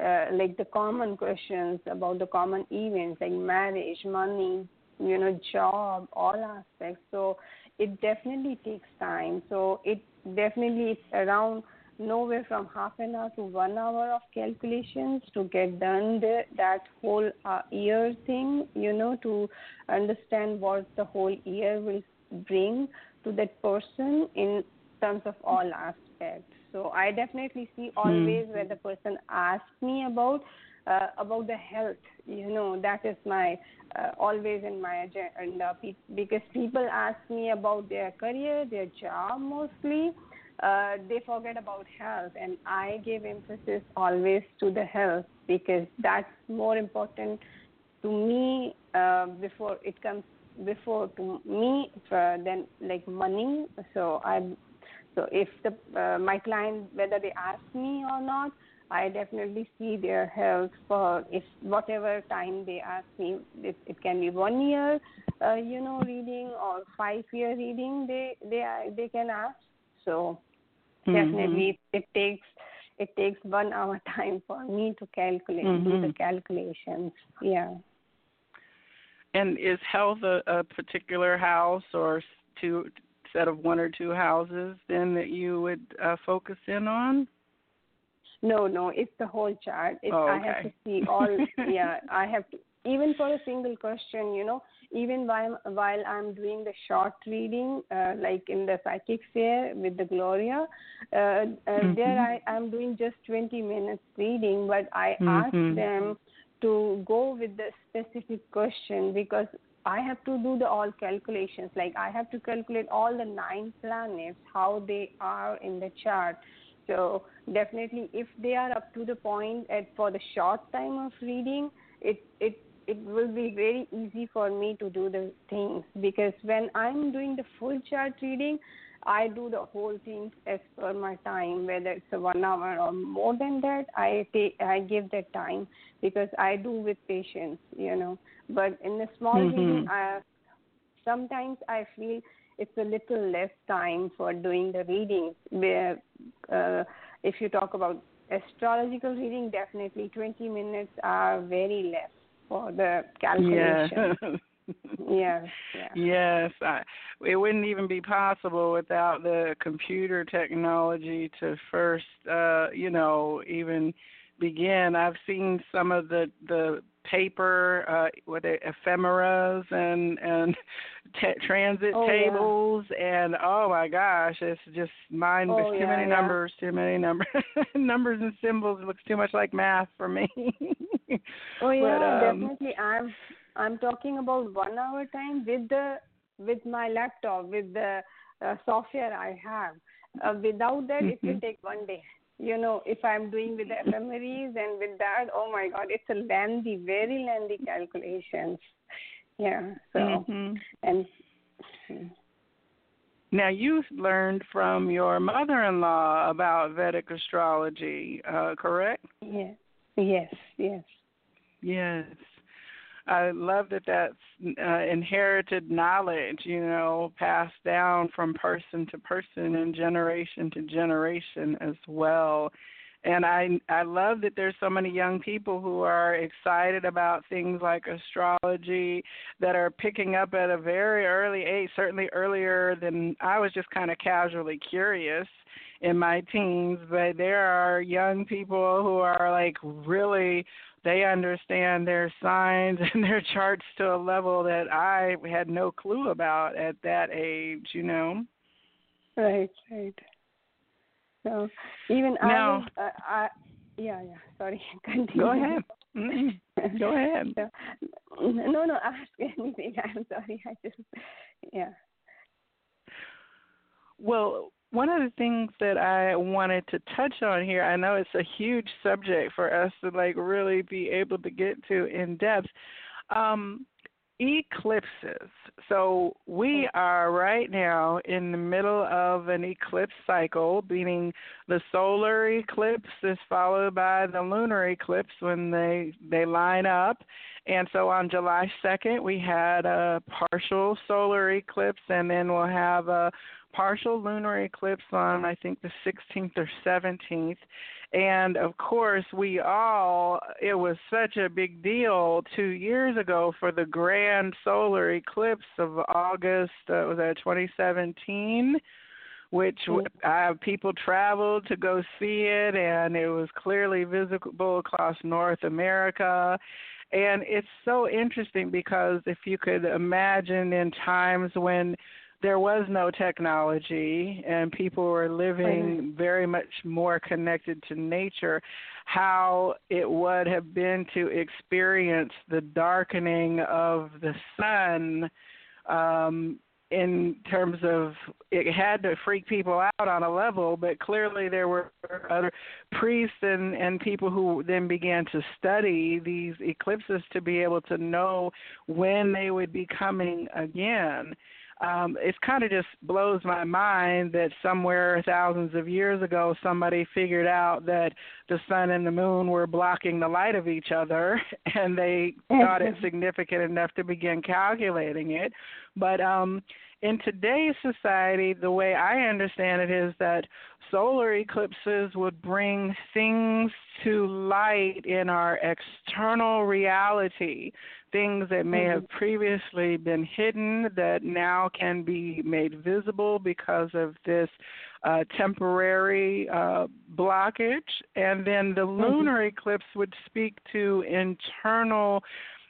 uh, like the common questions about the common events like marriage, money, you know, job, all aspects. So it definitely takes time. So it definitely it's around nowhere from half an hour to one hour of calculations to get done the, that whole uh, year thing, you know, to understand what the whole year will bring to that person in terms of all aspects. So I definitely see always mm. when the person asks me about uh, about the health. You know that is my uh, always in my agenda because people ask me about their career, their job mostly. Uh, they forget about health, and I give emphasis always to the health because that's more important to me uh, before it comes before to me uh, than like money. So I so if the uh, my client whether they ask me or not, I definitely see their health for if whatever time they ask me. It, it can be one year, uh, you know, reading or five year reading. They they they can ask. So mm-hmm. definitely it takes it takes one hour time for me to calculate mm-hmm. do the mm-hmm. calculations. Yeah. And is health a, a particular house or two set of one or two houses then that you would uh, focus in on? No, no, it's the whole chart. It's, oh, okay. I have to see all. yeah, I have to even for a single question. You know, even while while I'm doing the short reading, uh, like in the psychic fair with the Gloria, uh, uh, mm-hmm. there I I'm doing just 20 minutes reading, but I mm-hmm. ask them to go with the specific question because I have to do the all calculations. Like I have to calculate all the nine planets, how they are in the chart. So definitely, if they are up to the point at for the short time of reading, it it it will be very easy for me to do the things because when I'm doing the full chart reading, I do the whole thing as per my time, whether it's a one hour or more than that. I take I give that time because I do with patience, you know. But in the small mm-hmm. reading, I, sometimes I feel it's a little less time for doing the readings. Where uh, if you talk about astrological reading, definitely 20 minutes are very less for the calculation. Yeah. yes. Yeah. Yes. I, it wouldn't even be possible without the computer technology to first, uh, you know, even begin. I've seen some of the the paper, uh, what they, ephemeras and and t- transit oh, tables, yeah. and oh my gosh, it's just mind. Oh, too yeah, many yeah. numbers, too many numbers, numbers and symbols. It looks too much like math for me. oh yeah, but, um, definitely. I'm I'm talking about one hour time with the with my laptop with the uh, software I have. Uh, without that, mm-hmm. it will mm-hmm. take one day. You know, if I'm doing with the ephemeris and with that, oh my God, it's a lengthy, very lengthy calculations. Yeah. So mm-hmm. and. Now you learned from your mother-in-law about Vedic astrology, uh, correct? Yes. Yes. Yes. Yes. I love that that's uh, inherited knowledge, you know, passed down from person to person and generation to generation as well. And I I love that there's so many young people who are excited about things like astrology that are picking up at a very early age, certainly earlier than I was just kind of casually curious in my teens, but there are young people who are like really they understand their signs and their charts to a level that I had no clue about at that age, you know. Right, right. So even now, I, uh, I yeah, yeah. Sorry, continue. Go ahead. Mm-hmm. Go ahead. No, no, ask anything. I'm sorry. I just, yeah. Well, one of the things that I wanted to touch on here, I know it's a huge subject for us to like really be able to get to in depth. Um, eclipses. So we are right now in the middle of an eclipse cycle, meaning the solar eclipse is followed by the lunar eclipse when they they line up. And so on July 2nd, we had a partial solar eclipse, and then we'll have a partial lunar eclipse on I think the 16th or 17th. And of course, we all, it was such a big deal two years ago for the grand solar eclipse of August, uh, was that 2017? Which uh, people traveled to go see it, and it was clearly visible across North America. And it's so interesting because if you could imagine in times when there was no technology and people were living very much more connected to nature, how it would have been to experience the darkening of the sun um, in terms of it had to freak people out on a level, but clearly there were other priests and, and people who then began to study these eclipses to be able to know when they would be coming again um, it kind of just blows my mind that somewhere thousands of years ago somebody figured out that the sun and the moon were blocking the light of each other and they thought it significant enough to begin calculating it. But um in today's society the way i understand it is that solar eclipses would bring things to light in our external reality things that may have mm-hmm. previously been hidden that now can be made visible because of this uh, temporary uh, blockage. And then the mm-hmm. lunar eclipse would speak to internal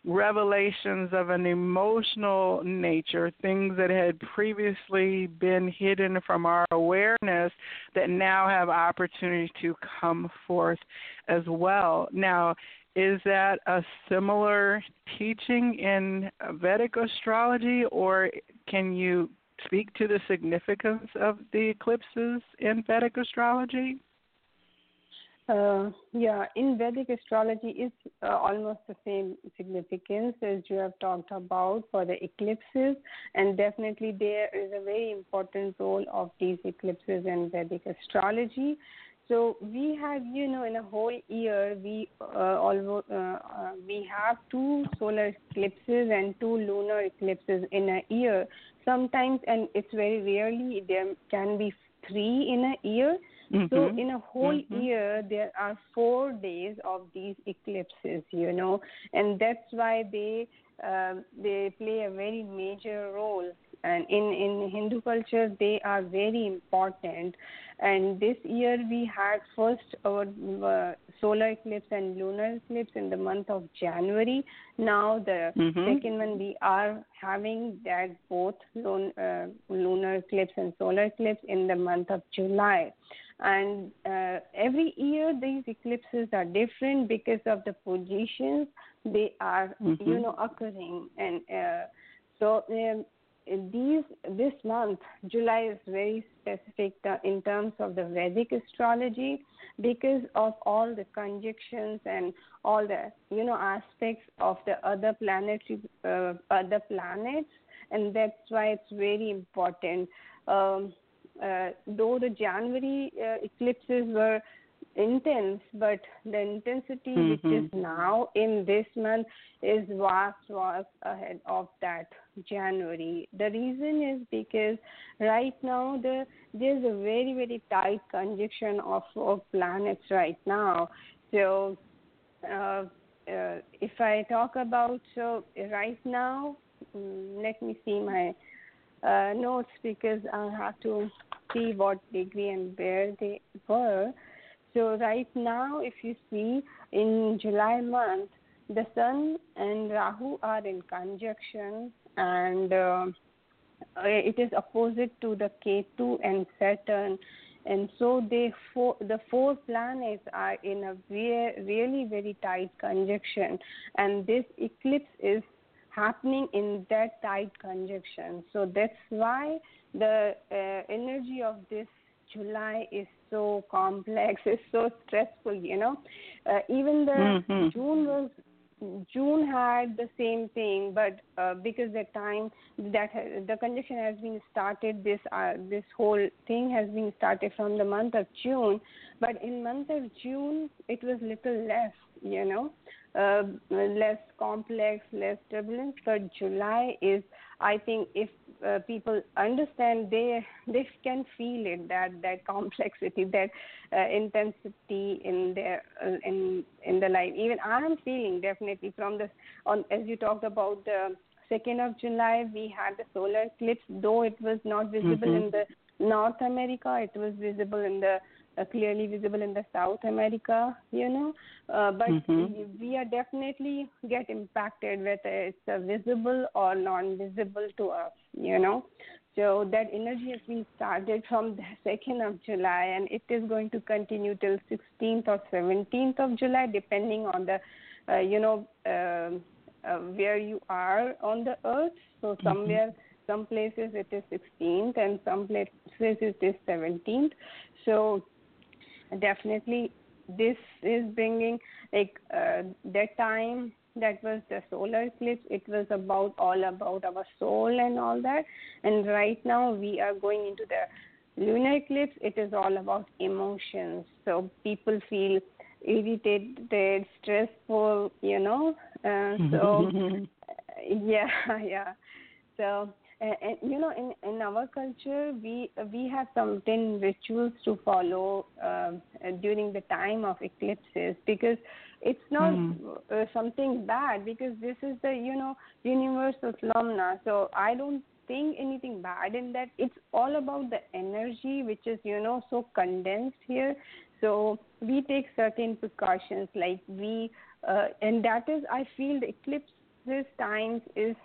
revelations of an emotional nature, things that had previously been hidden from our awareness that now have opportunity to come forth as well. Now, is that a similar teaching in Vedic astrology, or can you speak to the significance of the eclipses in Vedic astrology? Uh, yeah, in Vedic astrology, it's uh, almost the same significance as you have talked about for the eclipses, and definitely there is a very important role of these eclipses in Vedic astrology. So we have, you know, in a whole year, we uh, almost uh, uh, we have two solar eclipses and two lunar eclipses in a year. Sometimes, and it's very rarely, there can be three in a year. Mm-hmm. So in a whole mm-hmm. year, there are four days of these eclipses, you know, and that's why they uh, they play a very major role and in in hindu culture they are very important and this year we had first our uh, solar eclipse and lunar eclipse in the month of january now the mm-hmm. second one we are having that both lun- uh, lunar eclipse and solar eclipse in the month of july and uh, every year these eclipses are different because of the positions they are mm-hmm. you know occurring and uh, so um, these this month july is very specific in terms of the vedic astrology because of all the conjunctions and all the you know aspects of the other planetary uh, other planets. And that's why it's very important. Um, uh, though the january uh, eclipses were intense, but the intensity mm-hmm. which is now in this month is vast, vast ahead of that January. The reason is because right now the there's a very very tight conjunction of, of planets right now. So uh, uh, if I talk about so right now, um, let me see my uh, notes because I have to see what degree and where they were. So right now, if you see in July month, the Sun and Rahu are in conjunction, and uh, it is opposite to the Ketu and Saturn, and so they four, the four planets are in a re- really very tight conjunction, and this eclipse is happening in that tight conjunction. So that's why the uh, energy of this July is so complex, it's so stressful, you know. Uh, even the mm-hmm. June was June had the same thing, but uh, because the time that the conjunction has been started, this uh, this whole thing has been started from the month of June. But in month of June, it was little less, you know, uh, less complex, less turbulence. But July is, I think, if uh, people understand, they they can feel it that that complexity, that uh, intensity in their uh, in in the life. Even I am feeling definitely from the on as you talked about the second of July, we had the solar eclipse, though it was not visible mm-hmm. in the North America, it was visible in the uh, clearly visible in the South America, you know. Uh, but mm-hmm. we are definitely get impacted whether it's uh, visible or non-visible to us, you know. So that energy has been started from the second of July, and it is going to continue till 16th or 17th of July, depending on the, uh, you know, um, uh, where you are on the earth. So mm-hmm. somewhere, some places it is 16th, and some places it is 17th. So definitely this is bringing like uh, that time that was the solar eclipse it was about all about our soul and all that. And right now we are going into the lunar eclipse it is all about emotions. So people feel irritated stressful you know uh, so yeah yeah. So and, and you know in in our culture we we have certain rituals to follow uh, during the time of eclipses because it's not mm. uh, something bad because this is the you know universal phenomena so i don't think anything bad in that. It's all about the energy which is you know so condensed here. So we take certain precautions like we uh, and that is i feel the eclipses times is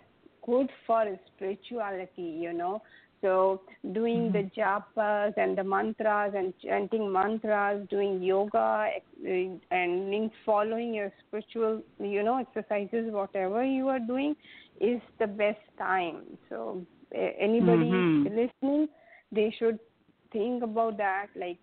good for spirituality, you know. So doing mm-hmm. the japas and the mantras and chanting mantras, doing yoga and following your spiritual, you know, exercises, whatever you are doing, is the best time. So anybody mm-hmm. listening, they should think about that. Like,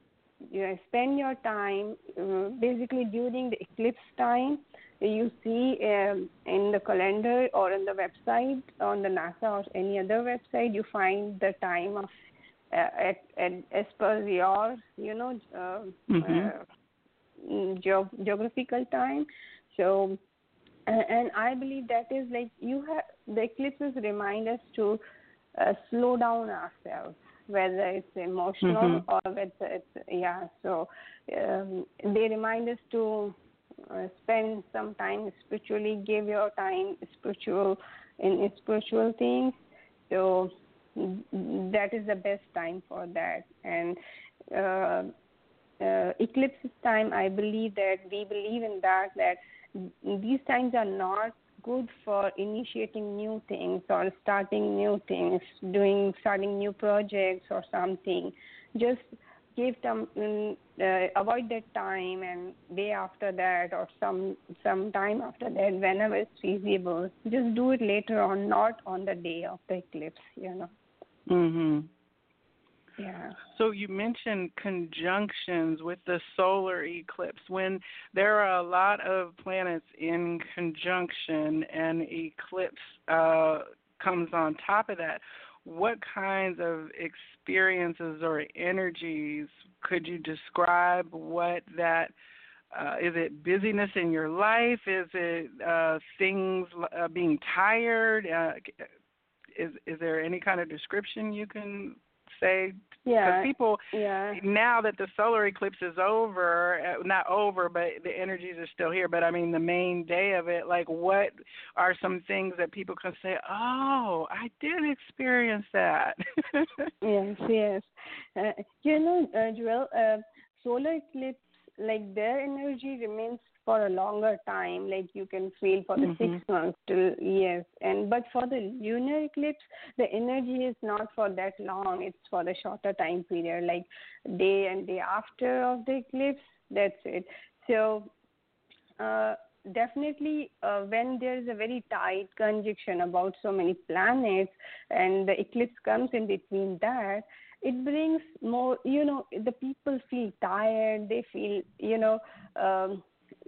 you know, spend your time uh, basically during the eclipse time you see um, in the calendar or in the website on the NASA or any other website, you find the time of uh, at, at as per your you know uh, mm-hmm. uh, ge- geographical time. So, and I believe that is like you have the eclipses remind us to uh, slow down ourselves whether it's emotional mm-hmm. or whether it's yeah so um, they remind us to uh, spend some time spiritually, give your time spiritual in spiritual things. So that is the best time for that. And uh, uh, eclipse time, I believe that we believe in that that these times are not good for initiating new things or starting new things, doing starting new projects or something. Just give them um, uh, avoid that time and day after that or some some time after that whenever it's feasible. Just do it later on not on the day of the eclipse you know. Mhm yeah. So you mentioned conjunctions with the solar eclipse. When there are a lot of planets in conjunction and eclipse uh comes on top of that what kinds of experiences or energies could you describe what that uh, is it busyness in your life? Is it uh, things uh, being tired? Uh, is is there any kind of description you can say yeah people yeah. now that the solar eclipse is over uh, not over but the energies are still here but i mean the main day of it like what are some things that people can say oh i did experience that. Yes yes. Uh, you know uh, Joelle, uh, solar eclipse like their energy remains for a longer time like you can feel for the mm-hmm. six months till years and but for the lunar eclipse the energy is not for that long it's for the shorter time period like day and day after of the eclipse that's it so uh, definitely uh, when there is a very tight conjunction about so many planets and the eclipse comes in between that it brings more you know the people feel tired they feel you know um,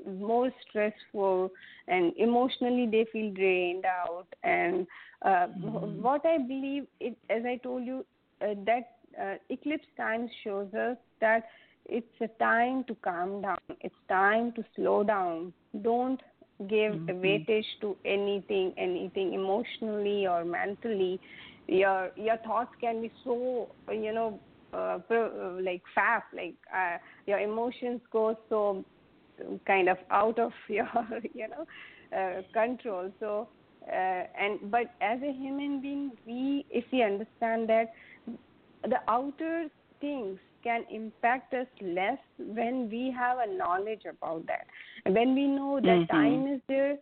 more stressful and emotionally they feel drained out and uh, mm-hmm. what i believe it as i told you uh, that uh, eclipse time shows us that it's a time to calm down it's time to slow down don't give mm-hmm. weightage to anything anything emotionally or mentally your your thoughts can be so you know uh, like fast like uh, your emotions go so kind of out of your you know uh, control. So uh, and but as a human being we if we understand that the outer things can impact us less when we have a knowledge about that. When we know that mm-hmm. time is there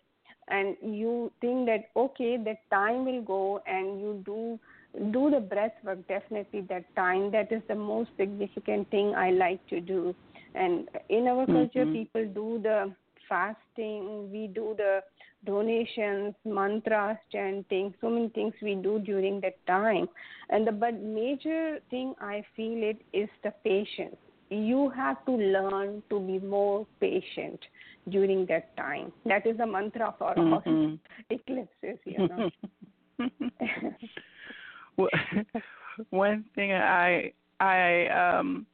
and you think that okay that time will go and you do do the breath work definitely that time that is the most significant thing i like to do and in our culture, mm-hmm. people do the fasting, we do the donations, mantras, chanting, so many things we do during that time. And the but major thing I feel it is the patience. You have to learn to be more patient during that time. That is the mantra for mm-hmm. all eclipses, you know. well, one thing I I um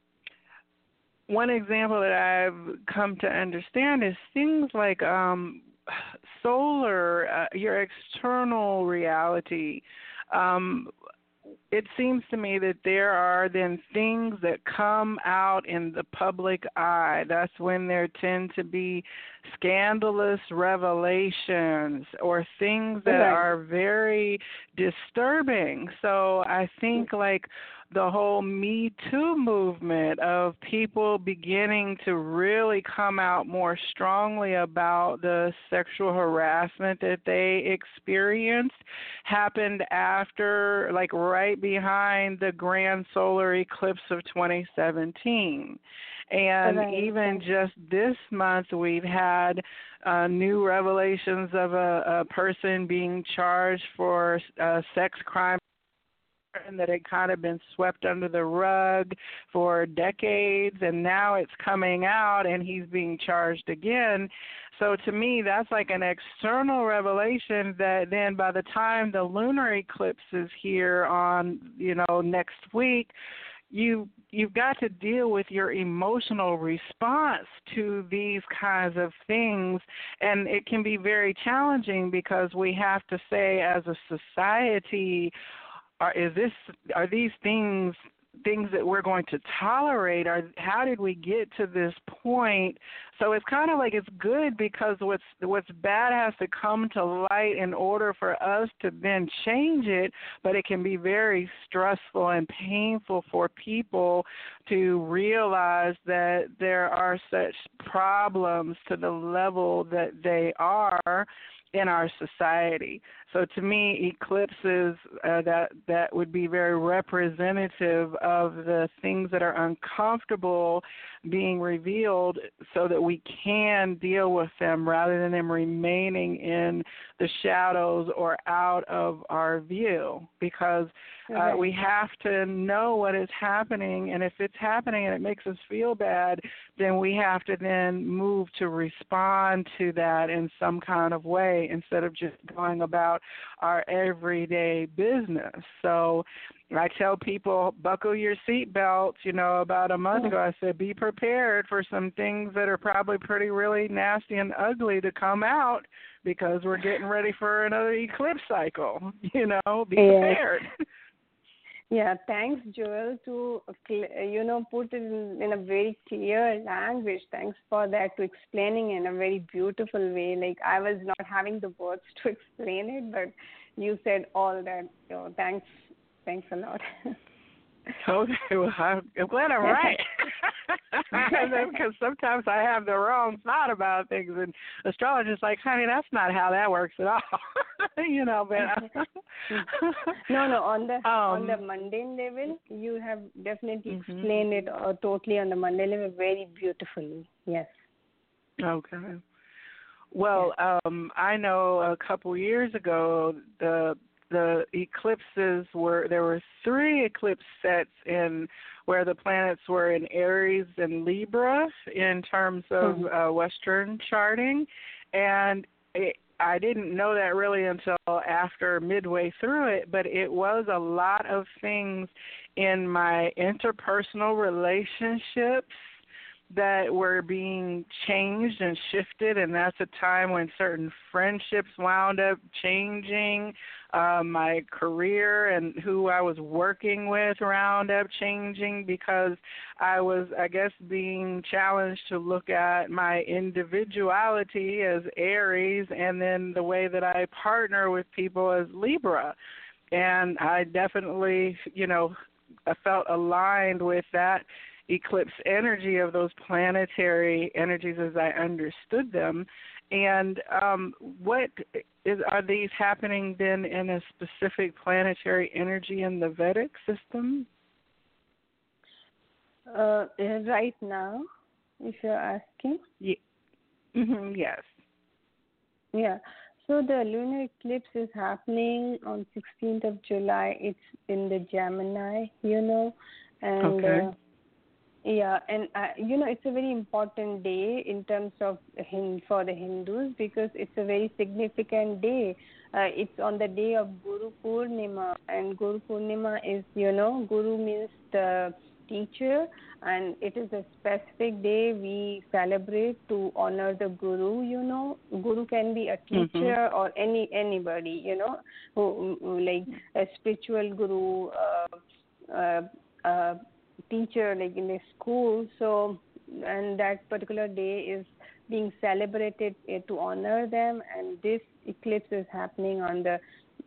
one example that I've come to understand is things like um, solar, uh, your external reality. Um, it seems to me that there are then things that come out in the public eye. That's when there tend to be scandalous revelations or things that are very disturbing. So I think like the whole Me Too movement of people beginning to really come out more strongly about the sexual harassment that they experienced happened after, like, right behind the grand solar eclipse of 2017. And okay. even just this month, we've had uh, new revelations of a, a person being charged for uh, sex crime that had kind of been swept under the rug for decades and now it's coming out and he's being charged again. So to me that's like an external revelation that then by the time the lunar eclipse is here on you know next week you you've got to deal with your emotional response to these kinds of things. And it can be very challenging because we have to say as a society are is this are these things things that we're going to tolerate or how did we get to this point so it's kind of like it's good because what's what's bad has to come to light in order for us to then change it but it can be very stressful and painful for people to realize that there are such problems to the level that they are in our society. So to me, eclipses uh, that that would be very representative of the things that are uncomfortable being revealed, so that we can deal with them rather than them remaining in the shadows or out of our view. Because uh, we have to know what is happening, and if it's happening and it makes us feel bad, then we have to then move to respond to that in some kind of way instead of just going about our everyday business. So I tell people, buckle your seatbelts. You know, about a month ago, I said, be prepared for some things that are probably pretty, really nasty and ugly to come out because we're getting ready for another eclipse cycle. You know, be prepared. Yeah, thanks, Joelle, to you know put it in, in, a very clear language. Thanks for that to explaining in a very beautiful way. Like I was not having the words to explain it, but you said all that. So thanks, thanks a lot. okay, well, I'm, glad I'm right. because sometimes I have the wrong thought about things, and astrologers like, honey, that's not how that works at all. you know, but no, no, on the um, on the mundane level, you have definitely mm-hmm. explained it uh, totally on the mundane level very beautifully. Yes. Okay. Well, um, I know a couple years ago the the eclipses were there were three eclipse sets in where the planets were in Aries and Libra in terms of mm-hmm. uh, Western charting, and it, I didn't know that really until after midway through it, but it was a lot of things in my interpersonal relationships that were being changed and shifted, and that's a time when certain friendships wound up changing. Uh, my career and who I was working with wound up changing because I was, I guess, being challenged to look at my individuality as Aries and then the way that I partner with people as Libra. And I definitely, you know, I felt aligned with that eclipse energy of those planetary energies as I understood them. And um, what is are these happening then in a specific planetary energy in the Vedic system? Uh, right now, if you're asking. Yeah. Mm-hmm, yes. Yeah. So the lunar eclipse is happening on 16th of July. It's in the Gemini, you know, and okay. uh, yeah, and uh, you know it's a very important day in terms of for the Hindus because it's a very significant day. Uh, it's on the day of Guru Purnima, and Guru Purnima is you know Guru means the teacher, and it is a specific day we celebrate to honor the Guru. You know, Guru can be a mm-hmm. teacher mm-hmm. or any anybody. You know, who, who like a spiritual Guru. Uh, uh, uh, teacher like in a school so and that particular day is being celebrated uh, to honor them and this eclipse is happening on the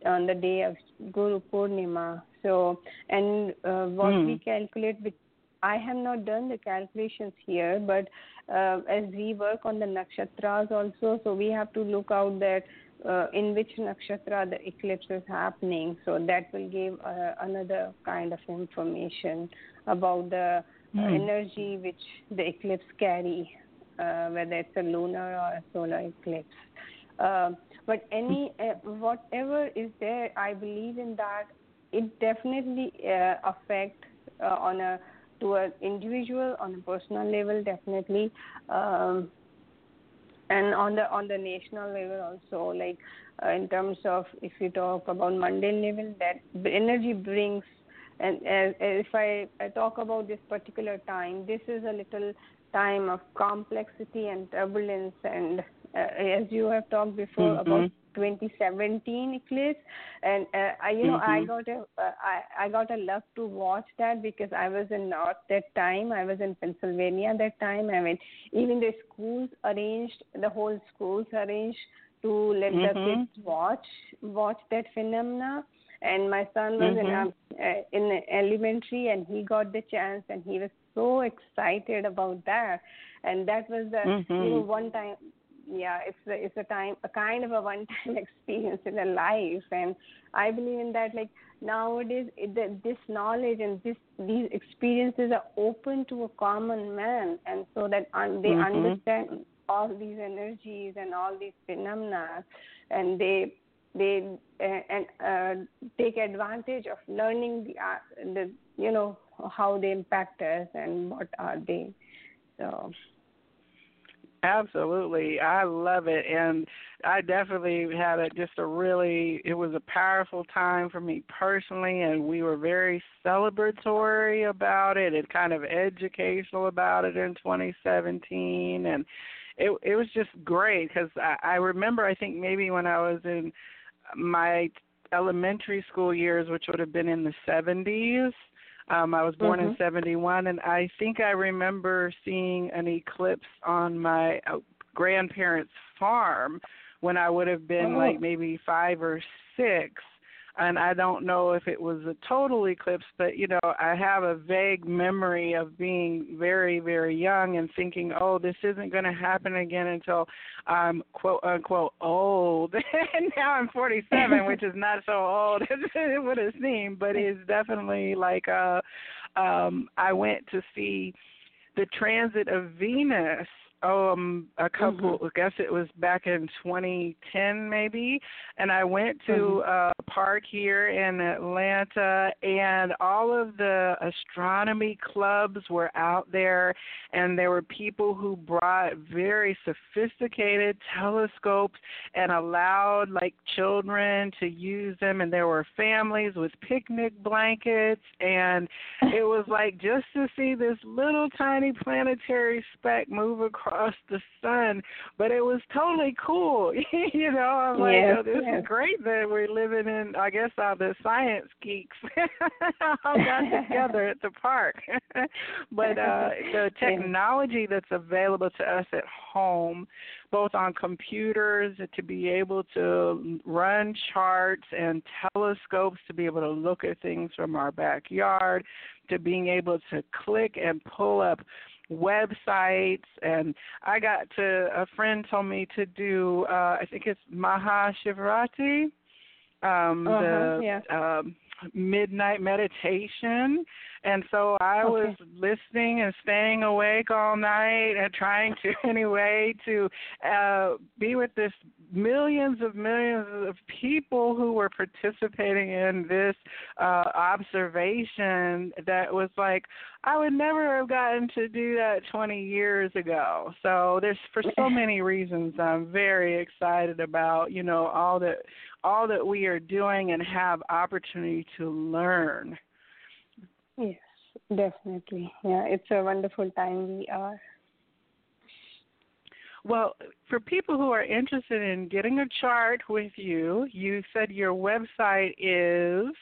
on the day of guru purnima so and uh, what mm. we hmm. calculate with I have not done the calculations here, but uh, as we work on the nakshatras also, so we have to look out that uh, in which nakshatra the eclipse is happening. So that will give uh, another kind of information about the mm. energy which the eclipse carry, uh, whether it's a lunar or a solar eclipse. Uh, but any uh, whatever is there, I believe in that. It definitely uh, affect on a to an individual on a personal level, definitely. Um, and on the on the national level also like uh, in terms of if you talk about mundane level that energy brings and as, if I, I talk about this particular time this is a little time of complexity and turbulence and uh, as you have talked before mm-hmm. about 2017 eclipse and uh, I you know mm-hmm. I got a uh, I, I got a love to watch that because I was in north that time I was in Pennsylvania that time I mean even the schools arranged the whole schools arranged to let mm-hmm. the kids watch watch that phenomena and my son was mm-hmm. in um, uh, in elementary and he got the chance and he was so excited about that and that was the you know mm-hmm. one time yeah it's a, it's a time a kind of a one time experience in a life and i believe in that like nowadays it, the, this knowledge and this these experiences are open to a common man and so that un, they mm-hmm. understand all these energies and all these phenomena and they they uh, and uh, take advantage of learning the uh, the you know how they impact us and what are they so Absolutely. I love it. And I definitely had a, just a really, it was a powerful time for me personally. And we were very celebratory about it and kind of educational about it in 2017. And it, it was just great because I, I remember, I think maybe when I was in my elementary school years, which would have been in the 70s. Um, I was born mm-hmm. in 71, and I think I remember seeing an eclipse on my uh, grandparents' farm when I would have been oh. like maybe five or six and I don't know if it was a total eclipse, but you know, I have a vague memory of being very, very young and thinking, oh, this isn't going to happen again until I'm quote unquote old. and now I'm 47, which is not so old as it would have seemed, but it's definitely like uh um I went to see the transit of Venus um a couple mm-hmm. I guess it was back in 2010 maybe and I went to mm-hmm. a park here in Atlanta and all of the astronomy clubs were out there and there were people who brought very sophisticated telescopes and allowed like children to use them and there were families with picnic blankets and it was like just to see this little tiny planetary speck move across across the sun. But it was totally cool. you know, I'm like, yes, oh, this yes. is great that we're living in. I guess all the science geeks all got together at the park. but uh the technology that's available to us at home both on computers to be able to run charts and telescopes to be able to look at things from our backyard to being able to click and pull up websites and I got to a friend told me to do uh I think it's Maha Shivaratri um uh-huh, the yeah. um midnight meditation and so I okay. was listening and staying awake all night and trying to anyway to uh be with this millions of millions of people who were participating in this uh observation that was like I would never have gotten to do that 20 years ago. So there's for so many reasons I'm very excited about, you know, all that all that we are doing and have opportunity to learn. Yes, definitely. Yeah, it's a wonderful time we are. Well, for people who are interested in getting a chart with you, you said your website is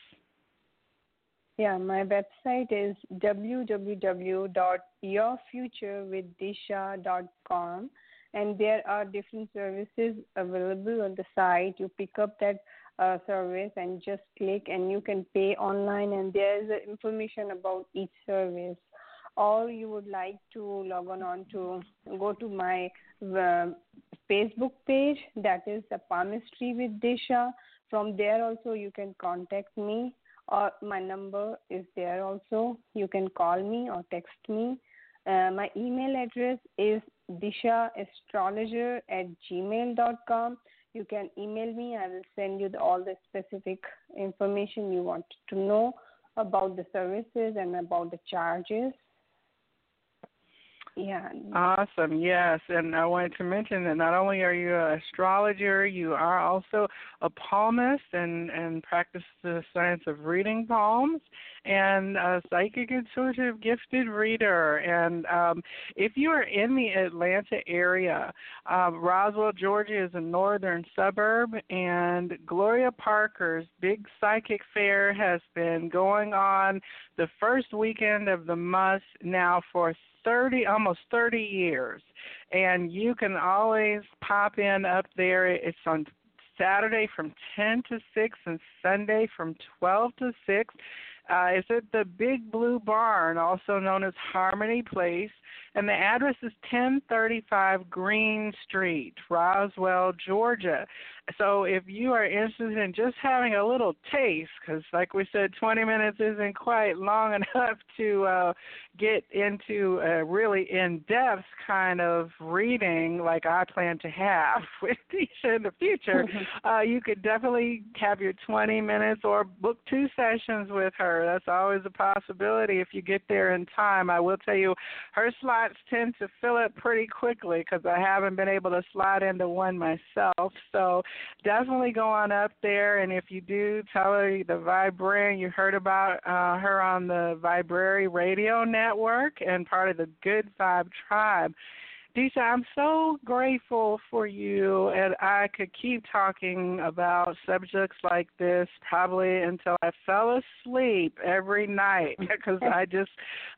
yeah, my website is www.yourfuturewithdisha.com and there are different services available on the site. You pick up that uh, service and just click and you can pay online and there is information about each service. Or you would like to log on, on to go to my Facebook page that is the Palmistry with Disha. From there also you can contact me or my number is there also. You can call me or text me. Uh, my email address is dishaastrologer at gmail.com. You can email me. I will send you the, all the specific information you want to know about the services and about the charges. Yeah. Awesome. Yes, and I wanted to mention that not only are you an astrologer, you are also a palmist and and practice the science of reading palms and a psychic intuitive gifted reader. And um, if you are in the Atlanta area, um, Roswell, Georgia is a northern suburb, and Gloria Parker's Big Psychic Fair has been going on the first weekend of the month now for 30 almost 30 years. And you can always pop in up there. It's on Saturday from 10 to 6 and Sunday from 12 to 6 uh, it's at the Big Blue Barn, also known as Harmony Place, and the address is 1035 Green Street, Roswell, Georgia. So if you are interested in just having a little taste, because like we said, 20 minutes isn't quite long enough to uh, get into a really in-depth kind of reading like I plan to have with Disha in the future, uh, you could definitely have your 20 minutes or book two sessions with her. That's always a possibility if you get there in time. I will tell you, her tend to fill up pretty quickly because I haven't been able to slide into one myself. So definitely go on up there, and if you do, tell her the Viberarian you heard about uh, her on the Viberary Radio Network and part of the Good Vibe Tribe. Disha, I'm so grateful for you, and I could keep talking about subjects like this probably until I fell asleep every night because I just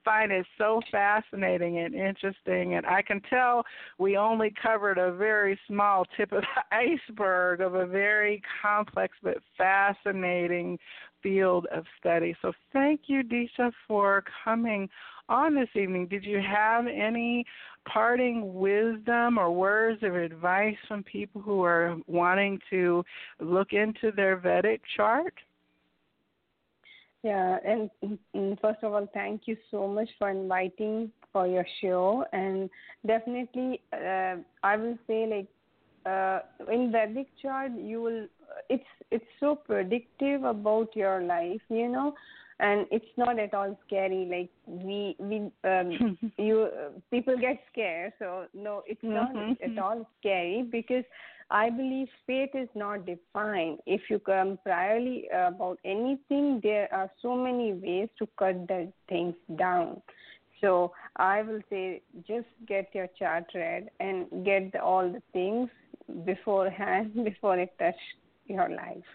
find it so fascinating and interesting. And I can tell we only covered a very small tip of the iceberg of a very complex but fascinating field of study. So thank you, Disha, for coming on this evening. Did you have any parting wisdom or words of advice from people who are wanting to look into their Vedic chart? Yeah, and first of all, thank you so much for inviting for your show. And definitely, uh, I will say like uh, in Vedic chart, you will. It's it's so predictive about your life, you know and it's not at all scary like we we um, you uh, people get scared so no it's not mm-hmm. at all scary because i believe fate is not defined. If you come priorly about anything there are so many ways to cut the things down. So i will say just get your chart read and get the, all the things beforehand before it touch your life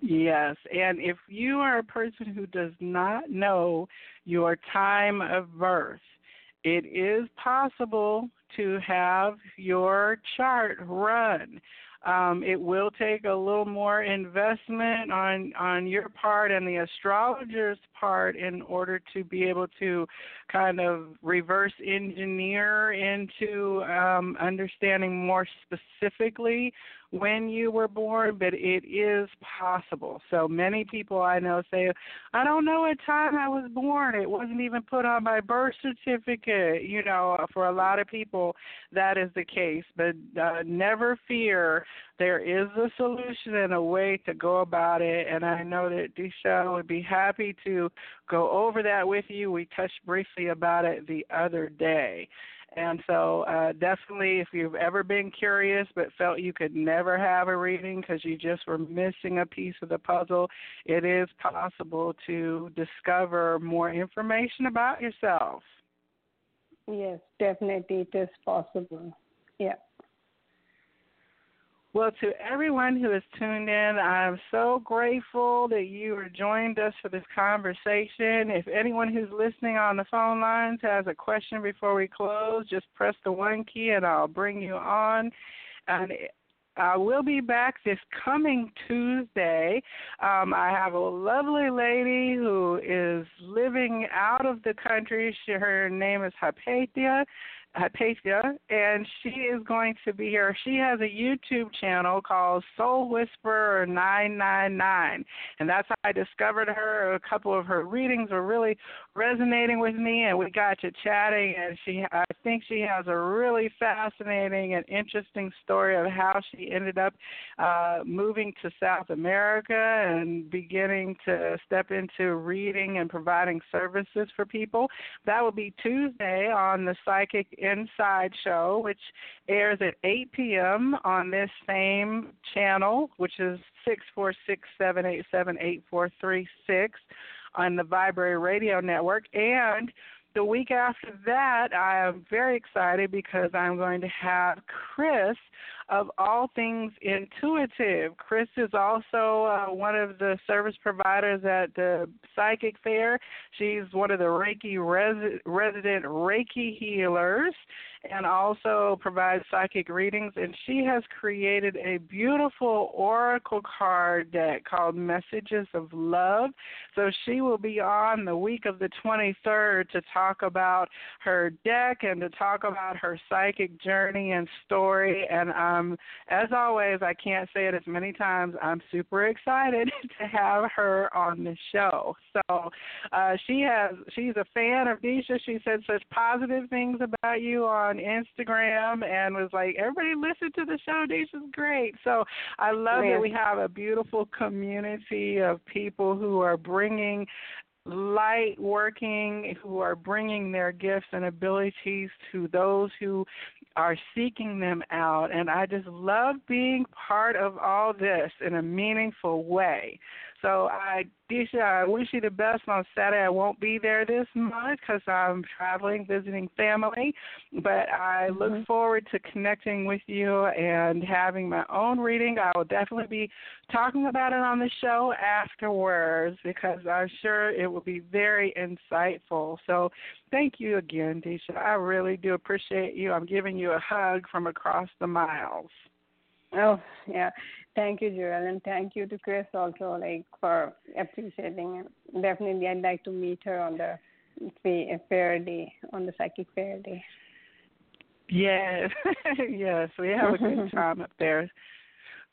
Yes, and if you are a person who does not know your time of birth, it is possible to have your chart run. Um, it will take a little more investment on on your part and the astrologer's part in order to be able to kind of reverse engineer into um, understanding more specifically when you were born, but it is possible. So many people I know say, I don't know what time I was born. It wasn't even put on my birth certificate. You know, for a lot of people, that is the case. But uh, never fear, there is a solution and a way to go about it. And I know that Disha would be happy to go over that with you. We touched briefly about it the other day. And so, uh, definitely, if you've ever been curious but felt you could never have a reading because you just were missing a piece of the puzzle, it is possible to discover more information about yourself. Yes, definitely, it is possible. Yeah. Well, to everyone who has tuned in, I'm so grateful that you are joined us for this conversation. If anyone who's listening on the phone lines has a question before we close, just press the one key and I'll bring you on. And I will be back this coming Tuesday. Um, I have a lovely lady who is living out of the country. She, her name is Hypatia. Hypatia, and she is going to be here. She has a YouTube channel called Soul Whisperer 999, and that's how I discovered her. A couple of her readings were really resonating with me, and we got to chatting. And she, I think she has a really fascinating and interesting story of how she ended up uh, moving to South America and beginning to step into reading and providing services for people. That will be Tuesday on the Psychic Inside Show, which airs at 8 p.m. on this same channel, which is 646 787 8436 on the Viberary Radio Network. And the week after that, I am very excited because I'm going to have Chris of All Things Intuitive. Chris is also uh, one of the service providers at the Psychic Fair. She's one of the Reiki res- resident Reiki healers and also provides psychic readings. And she has created a beautiful oracle card deck called Messages of Love. So she will be on the week of the 23rd to talk about her deck and to talk about her psychic journey and story. And um, as always, I can't say it as many times. I'm super excited to have her on the show. So uh, she has she's a fan of Disha. She said such positive things about you on Instagram and was like, everybody listen to the show. Disha's great. So I love that we have a beautiful community of people who are bringing light working, who are bringing their gifts and abilities to those who are seeking them out. And I just love being part of all this in a meaningful way. So, I, Disha, I wish you the best on Saturday. I won't be there this month because I'm traveling, visiting family, but I look mm-hmm. forward to connecting with you and having my own reading. I will definitely be talking about it on the show afterwards because I'm sure it will be very insightful. So, thank you again, Disha. I really do appreciate you. I'm giving you a hug from across the miles. Oh yeah, thank you, Joelle, and thank you to Chris also, like for appreciating. It. Definitely, I'd like to meet her on the fair day, on the psychic fair day. Yes, yes, we have a good time up there.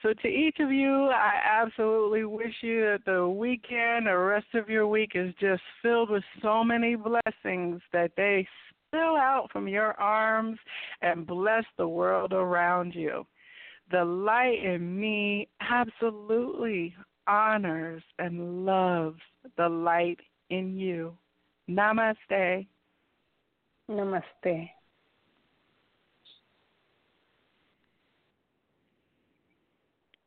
So to each of you, I absolutely wish you that the weekend, the rest of your week is just filled with so many blessings that they spill out from your arms and bless the world around you. The light in me absolutely honors and loves the light in you. Namaste. Namaste.